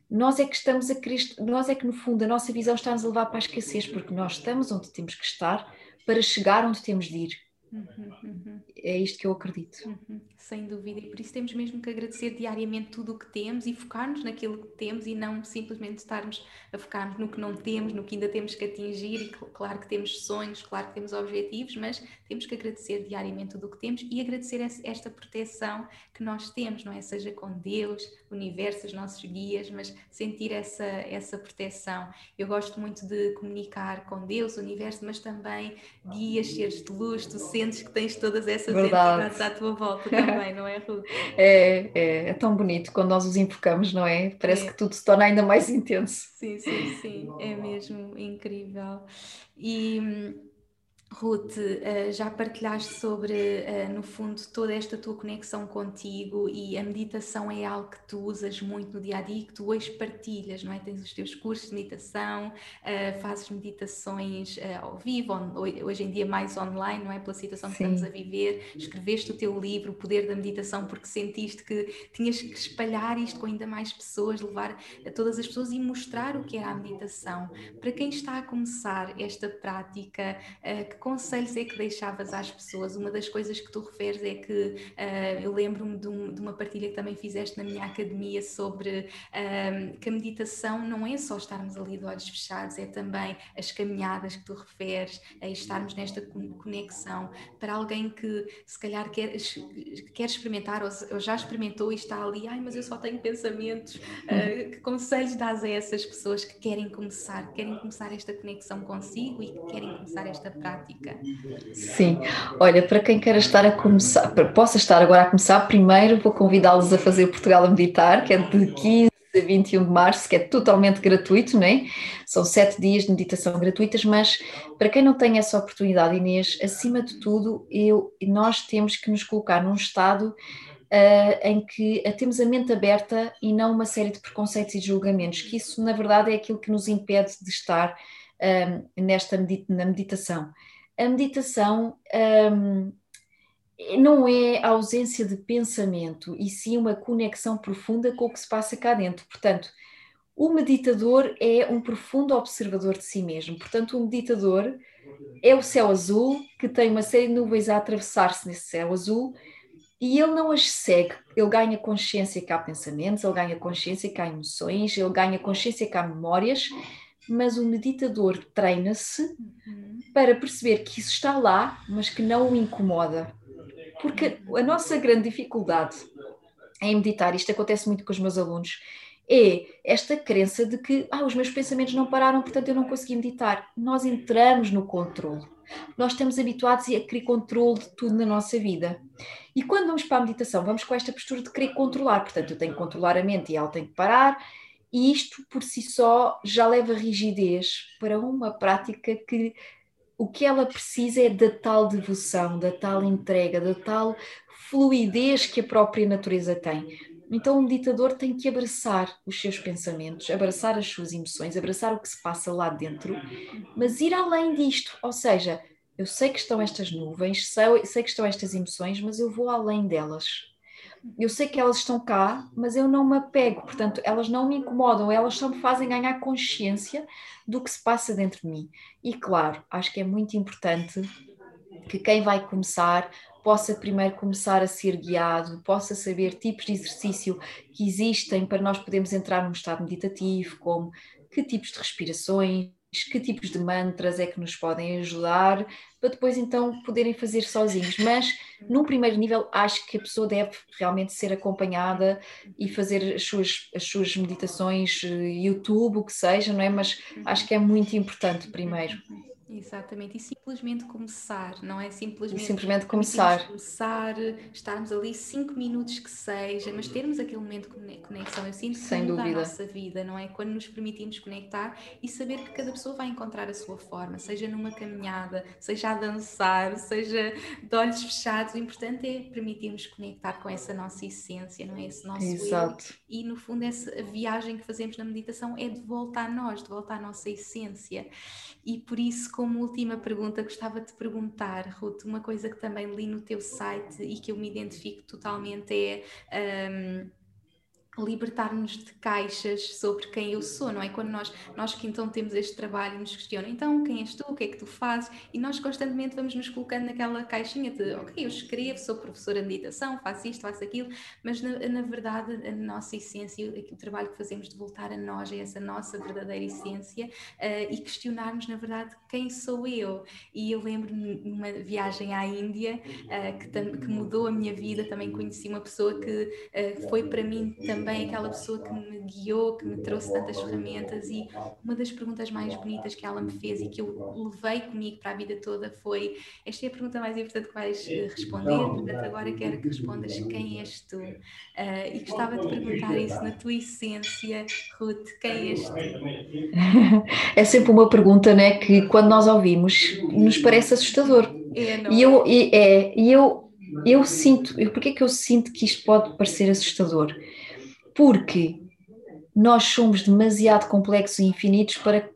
nós é que estamos a querer, nós é que no fundo a nossa visão está-nos a levar para a escassez, porque nós estamos onde temos que estar para chegar onde temos de ir. Uhum, uhum. É isto que eu acredito. Uhum, sem dúvida, e por isso temos mesmo que agradecer diariamente tudo o que temos e focar-nos naquilo que temos e não simplesmente estarmos a focar-nos no que não temos, no que ainda temos que atingir. E claro que temos sonhos, claro que temos objetivos, mas temos que agradecer diariamente tudo o que temos e agradecer esta proteção que nós temos, não é? Seja com Deus, o universo, os nossos guias, mas sentir essa, essa proteção. Eu gosto muito de comunicar com Deus, o universo, mas também guias, seres de luz, tu sentes que tens todas essas Verdade. entidades à tua volta também, não é, Ruth? (laughs) É, é, é, tão bonito quando nós os invocamos, não é? Parece é. que tudo se torna ainda mais intenso. Sim, sim, sim, é mesmo incrível. E hum, Ruth, eh, já partilhaste sobre, eh, no fundo, toda esta tua conexão contigo e a meditação é algo que tu usas muito no dia a dia e que tu hoje partilhas, não é? Tens os teus cursos de meditação, eh, fazes meditações ao vivo, hoje em dia mais online, não é? Pela situação que Sim. estamos a viver. Escreveste o teu livro, O Poder da Meditação, porque sentiste que tinhas que espalhar isto com ainda mais pessoas, levar a todas as pessoas e mostrar o que era a meditação. Para quem está a começar esta prática, que que conselhos é que deixavas às pessoas? Uma das coisas que tu referes é que uh, eu lembro-me de, um, de, uma partilha que também fizeste na minha academia sobre uh, que a meditação não é só estarmos ali de olhos fechados, é também as caminhadas que tu referes, é estarmos nesta conexão. Para alguém que se calhar quer, quer experimentar ou, já experimentou e está ali, ai, mas eu só tenho pensamentos. Uh, que conselhos dás a essas pessoas que querem começar, querem começar esta conexão consigo e que querem começar esta prática? Prática. Sim, olha, para quem quer estar a começar, possa estar agora a começar, primeiro vou convidá-los a fazer Portugal a Meditar, que é de 15 a 21 de março, que é totalmente gratuito, não é? São sete dias de meditação gratuitas, mas para quem não tem essa oportunidade, Inês, acima de tudo, eu, nós temos que nos colocar num estado Uh, em que temos a mente aberta e não uma série de preconceitos e julgamentos, que isso na verdade é aquilo que nos impede de estar uh, nesta medita na meditação a meditação um, não é a ausência de pensamento, e sim uma conexão profunda com o que se passa cá dentro. Portanto, o meditador é um profundo observador de si mesmo. Portanto, o meditador é o céu azul que tem uma série de nuvens a atravessar-se nesse céu azul e ele não as segue. Ele ganha consciência que há pensamentos, ele ganha consciência que há emoções, ele ganha consciência que há memórias, mas o meditador treina-se uhum. para perceber que isso está lá, mas que não o incomoda. Porque a nossa grande dificuldade em meditar, isto acontece muito com os meus alunos, é esta crença de que ah, os meus pensamentos não pararam, portanto eu não consegui meditar. Nós entramos no controle. Nós estamos habituados a querer controle de tudo na nossa vida. E quando vamos para a meditação, vamos com esta postura de querer controlar. Portanto, eu tenho que controlar a mente e ela tem que parar. E isto por si só já leva rigidez para uma prática que o que ela precisa é da tal devoção, da tal entrega, da tal fluidez que a própria natureza tem. Então, o meditador tem que abraçar os seus pensamentos, abraçar as suas emoções, abraçar o que se passa lá dentro, mas ir além disto. Ou seja, eu sei que estão estas nuvens, sei, sei que estão estas emoções, mas eu vou além delas. Eu sei que elas estão cá, mas eu não me apego, portanto, elas não me incomodam, elas só me fazem ganhar consciência do que se passa dentro de mim. E claro, acho que é muito importante que quem vai começar possa primeiro começar a ser guiado, possa saber tipos de exercício que existem para nós podermos entrar num estado meditativo, como que tipos de respirações, que tipos de mantras é que nos podem ajudar, para depois então poderem fazer sozinhos. Mas num primeiro nível acho que a pessoa deve realmente ser acompanhada e fazer as suas, as suas meditações, eh, YouTube, o que seja, não é? Mas acho que é muito importante primeiro. Exatamente, e simplesmente começar, não é simplesmente, simplesmente começar. começar, estarmos ali cinco minutos que seja, mas termos aquele momento de conexão. Eu sinto que Sem muda dúvida. a nossa vida, não é? Quando nos permitimos conectar e saber que cada pessoa vai encontrar a sua forma, seja numa caminhada, seja a dançar, seja de olhos fechados. O importante é permitirmos conectar com essa nossa essência, não é? Esse nosso Exato. eu. E no fundo, essa viagem que fazemos na meditação é de volta a nós, de volta à nossa essência. E por isso, como última pergunta, gostava de perguntar, Ruth, uma coisa que também li no teu site e que eu me identifico totalmente é. Um, libertar-nos de caixas sobre quem eu sou, não é? Quando nós, nós que então temos este trabalho nos questionam, então quem és tu, o que é que tu fazes? E nós constantemente vamos nos colocando naquela caixinha de, ok, eu escrevo, sou professora de meditação, faço isto, faço aquilo, mas na, na verdade a nossa essência, o trabalho que fazemos de voltar a nós, a essa nossa verdadeira essência uh, e questionarmos, na verdade, quem sou eu? E eu lembro-me numa viagem à Índia uh, que, que, mudou a minha vida, também conheci uma pessoa que uh, foi para mim também também aquela pessoa que me guiou, que me trouxe tantas ferramentas e uma das perguntas mais bonitas que ela me fez e que eu levei comigo para a vida toda foi esta é a pergunta mais importante que vais eh, responder, portanto agora quero que respondas quem és tu uh, e gostava de perguntar isso na tua essência, Ruth, quem és tu? (laughs) É sempre uma pergunta né, que quando nós ouvimos nos parece assustador. É, e eu, é? e, é, e eu eu sinto, porque é que eu sinto que isto pode parecer assustador? Porque nós somos demasiado complexos e infinitos para,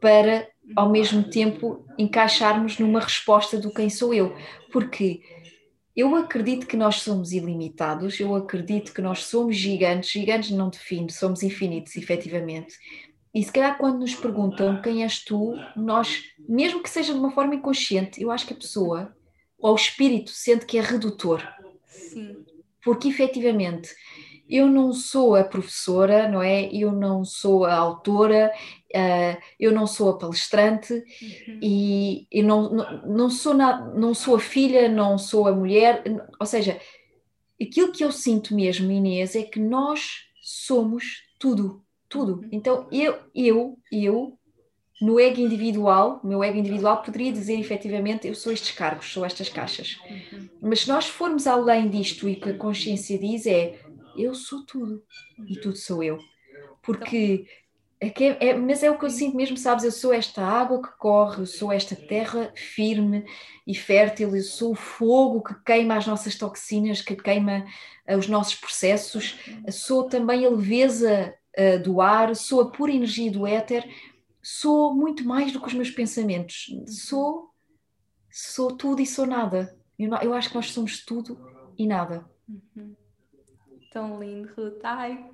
para ao mesmo tempo encaixarmos numa resposta do quem sou eu. Porque eu acredito que nós somos ilimitados, eu acredito que nós somos gigantes, gigantes não define, somos infinitos, efetivamente. E se calhar quando nos perguntam quem és tu, nós, mesmo que seja de uma forma inconsciente, eu acho que a pessoa ou o espírito sente que é redutor. Sim. Porque efetivamente eu não sou a professora, não é? Eu não sou a autora, uh, eu não sou a palestrante uhum. e, e não, não, não, sou na, não sou a filha, não sou a mulher, ou seja, aquilo que eu sinto mesmo, Inês, é que nós somos tudo, tudo. Uhum. Então eu, eu, eu, no ego individual, meu ego individual poderia dizer efetivamente eu sou estes cargos, sou estas caixas. Uhum. Mas se nós formos além disto e que a consciência diz é eu sou tudo e tudo sou eu. Porque é que é, é, mas é o que eu sinto mesmo, sabes? Eu sou esta água que corre, eu sou esta terra firme e fértil, eu sou o fogo que queima as nossas toxinas, que queima uh, os nossos processos, sou também a leveza uh, do ar, sou a pura energia do éter, sou muito mais do que os meus pensamentos, sou, sou tudo e sou nada. Eu, eu acho que nós somos tudo e nada. Uhum tão lindo, Ruth. Ai,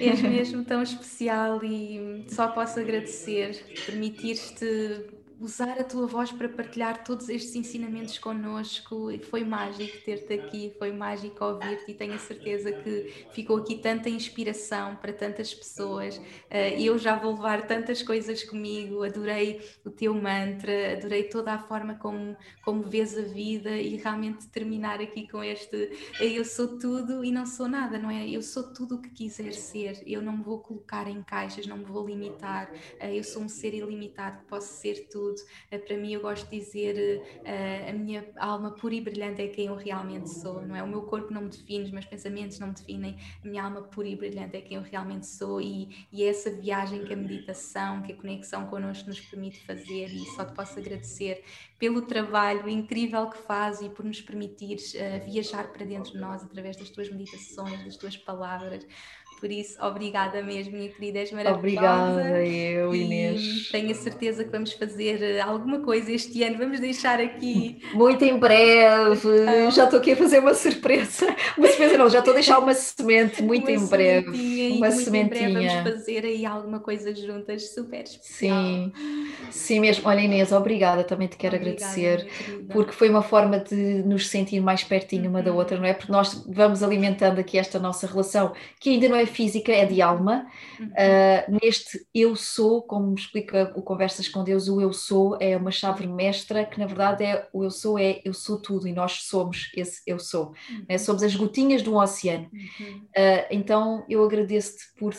és mesmo tão especial e só posso agradecer, permitir-te usar a tua voz para partilhar todos estes ensinamentos connosco. Foi mágico ter-te aqui, foi mágico ouvir-te e tenho a certeza que ficou aqui tanta inspiração para tantas pessoas. Eh, eu já vou levar tantas coisas comigo, adorei o teu mantra, adorei toda a forma como, como vês a vida e realmente terminar aqui com este eu sou tudo e não sou nada, não é? Eu sou tudo o que quiser ser, eu não me vou colocar em caixas, não me vou limitar, eh, eu sou um ser ilimitado que posso ser tudo. Eh, para mim, eu gosto de dizer a minha alma pura e brilhante é quem eu realmente sou, não é? O meu corpo não me define, os meus pensamentos não me definem, a minha alma pura e brilhante é quem eu realmente sou e, e é essa viagem que a meditação, que a conexão connosco nos permite fazer e só te posso agradecer pelo trabalho incrível que faz e por nos permitires uh, viajar para dentro de nós através das tuas meditações, das tuas palavras. Por isso, obrigada mesmo, minha querida, és maravilhosa. Obrigada, eu, Inês. tenho a certeza que vamos fazer eh, alguma coisa este ano, vamos deixar aqui. (laughs) Muito em breve, então... já estou aqui a fazer uma surpresa. Uma surpresa, não, já estou a deixar uma semente, muito uma em breve. Uma muito sementinha. Em breve vamos fazer aí alguma coisa juntas, super especial. Sim, sim mesmo. Olha, Inês, obrigada, também te quero obrigada, agradecer, porque foi uma forma de nos sentir mais pertinho uma da uhum. outra, não é? Porque nós vamos alimentando aqui esta nossa relação, que ainda não é física, é de alma. Uh, neste eu sou, como explica o Conversas com Deus, o eu sou é uma chave mestra que na verdade é o eu sou é eu sou tudo e nós somos esse eu sou. Né? Uhum. Somos as gotinhas de um oceano. Uhum. Uh, então eu agradeço-te por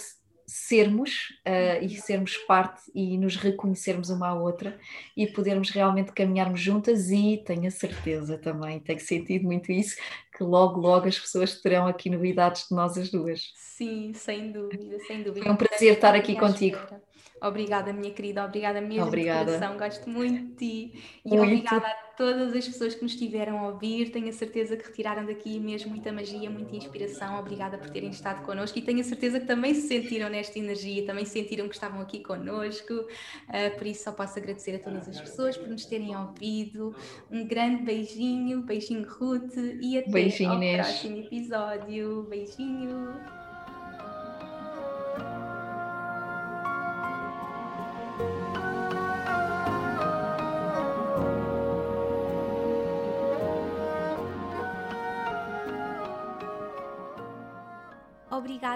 sermos uh, e sermos parte e nos reconhecermos uma à outra e podermos realmente caminharmos juntas e tenho a certeza também, tenho sentido muito isso, que logo, logo as pessoas terão aqui novidades de nós as duas. Sim, sem dúvida, sem dúvida. Foi um prazer estar aqui contigo. Obrigada, minha querida, obrigada mesmo obrigada. de coração, gosto muito de ti e muito. obrigada a todas as pessoas que nos estiveram a ouvir, tenho a certeza que retiraram daqui mesmo muita magia, muita inspiração, obrigada por terem estado connosco e tenho a certeza que também se sentiram nesta energia, também sentiram que estavam aqui connosco, uh, por isso só posso agradecer a todas as pessoas por nos terem ouvido, um grande beijinho, beijinho Ruth e até beijinho, ao Inês. próximo episódio, beijinho!